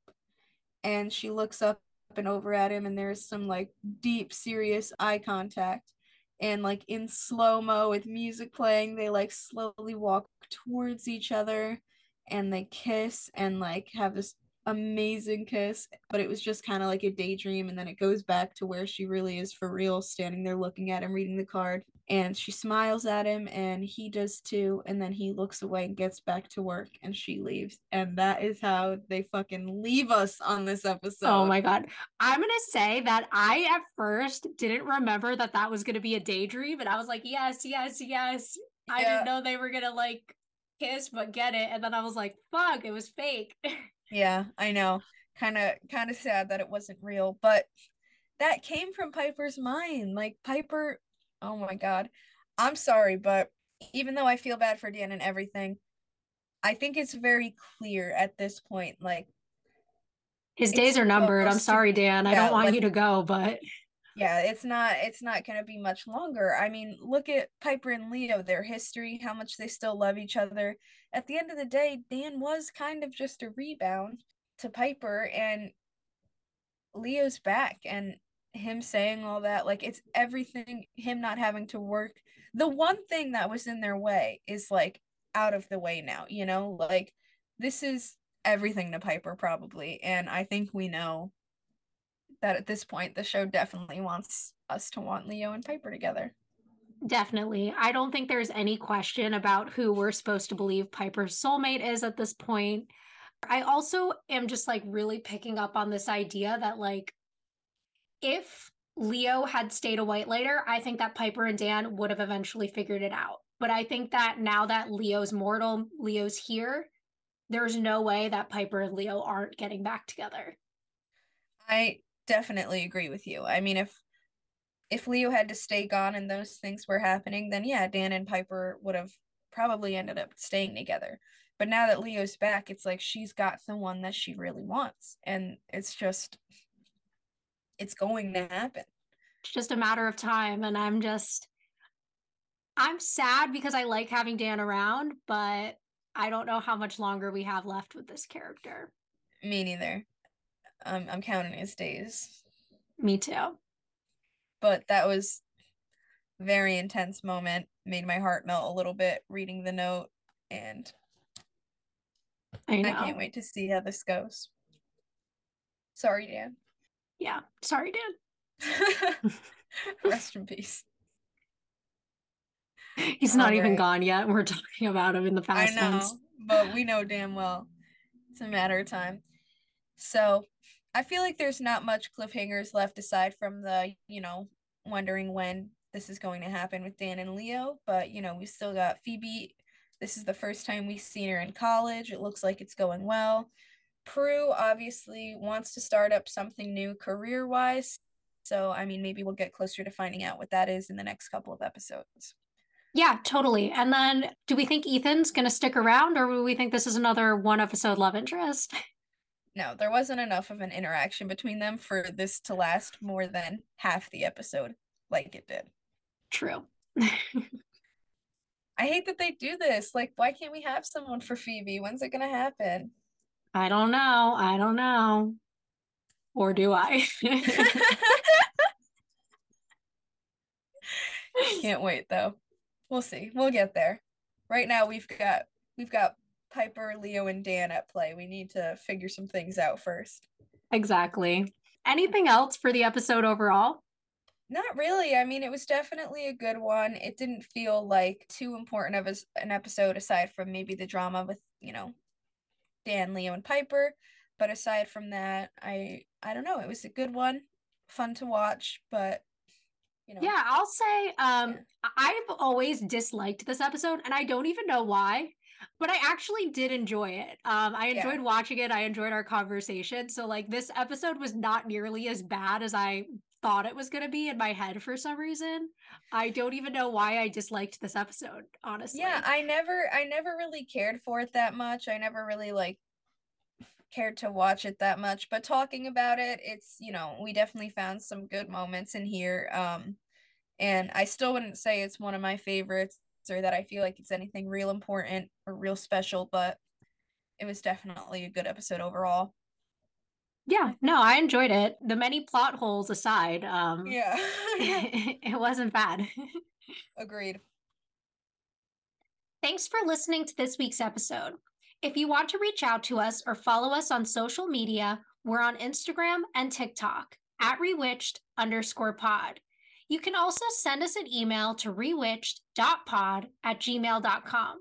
And she looks up and over at him, and there's some like deep, serious eye contact. And like in slow mo with music playing, they like slowly walk towards each other and they kiss and like have this amazing kiss. But it was just kind of like a daydream. And then it goes back to where she really is for real, standing there looking at him, reading the card. And she smiles at him and he does too and then he looks away and gets back to work and she leaves and that is how they fucking leave us on this oh episode. oh my god. I'm gonna say that i at first didn't remember that that was gonna be a daydream and i was like yes yes yes. Yeah. i didn't know they were gonna like kiss but get it and then i was like fuck it was fake. Yeah i know. Kind of kind of sad that it wasn't real but that came from piper's mind like piper Oh my god. I'm sorry, but even though I feel bad for Dan and everything, I think it's very clear at this point, like his days are numbered. I'm sorry, Dan. I don't want like, you to go, but yeah, it's not it's not gonna be much longer. I mean, look at Piper and Leo, their history, how much they still love each other. At the end of the day, Dan was kind of just a rebound to Piper and Leo's back and him saying all that like it's everything him not having to work. The one thing that was in their way is like out of the way now you know? Like this is everything to piper probably and i think we know that at this point the show definitely wants us to want leo and piper together. Definitely. I don't think there's any question about who we're supposed to believe piper's soulmate is at this point. I also am just like really picking up on this idea that like if Leo had stayed a whitelighter, I think that Piper and Dan would have eventually figured it out. But I think that now that Leo's mortal, Leo's here, there's no way that Piper and Leo aren't getting back together. I definitely agree with you. I mean, if if Leo had to stay gone and those things were happening, then yeah, Dan and Piper would have probably ended up staying together. But now that Leo's back, it's like she's got someone that she really wants. And it's just it's going to happen. It's just a matter of time. And I'm just, I'm sad because I like having Dan around, but I don't know how much longer we have left with this character. Me neither. Um, I'm counting his days. Me too. But that was very intense moment. Made my heart melt a little bit reading the note, and I, I can't wait to see how this goes. Sorry, Dan yeah. Sorry, Dan. Rest in peace. He's not even gone yet. We're talking about him in the past. I know, but we know damn well it's a matter of time. So I feel like there's not much cliffhangers left aside from the, you know, wondering when this is going to happen with Dan and Leo. But, you know, we still got Phoebe. This is the first time we've seen her in college. It looks like it's going well. Prue obviously wants to start up something new career wise. So, I mean, maybe we'll get closer to finding out what that is in the next couple of episodes. Yeah, totally. And then do we think Ethan's going to stick around or do we think this is another one episode love interest? No, there wasn't enough of an interaction between them for this to last more than half the episode like it did. True. I hate that they do this. Like, why can't we have someone for Phoebe? When's it going to happen? I don't know. I don't know. Or do I? Can't wait though. We'll see. We'll get there. Right now we've got we've got Piper, Leo, and Dan at play. We need to figure some things out first. Exactly. Anything else for the episode overall? Not really. I mean, it was definitely a good one. It didn't feel like too important of a, an episode aside from maybe the drama with, you know, Dan, Leo, and Piper. But aside from that, I I don't know. It was a good one, fun to watch, but you know. Yeah, I'll say um yeah. I've always disliked this episode, and I don't even know why. But I actually did enjoy it. Um, I enjoyed yeah. watching it. I enjoyed our conversation. So like this episode was not nearly as bad as I thought it was going to be in my head for some reason. I don't even know why I disliked this episode, honestly. Yeah, I never I never really cared for it that much. I never really like cared to watch it that much, but talking about it, it's, you know, we definitely found some good moments in here. Um and I still wouldn't say it's one of my favorites or that I feel like it's anything real important or real special, but it was definitely a good episode overall. Yeah, no, I enjoyed it. The many plot holes aside, um Yeah. it wasn't bad. Agreed. Thanks for listening to this week's episode. If you want to reach out to us or follow us on social media, we're on Instagram and TikTok at rewitched underscore pod. You can also send us an email to rewitched.pod at gmail.com.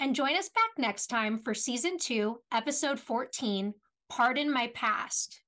And join us back next time for season two, episode 14 Pardon My Past.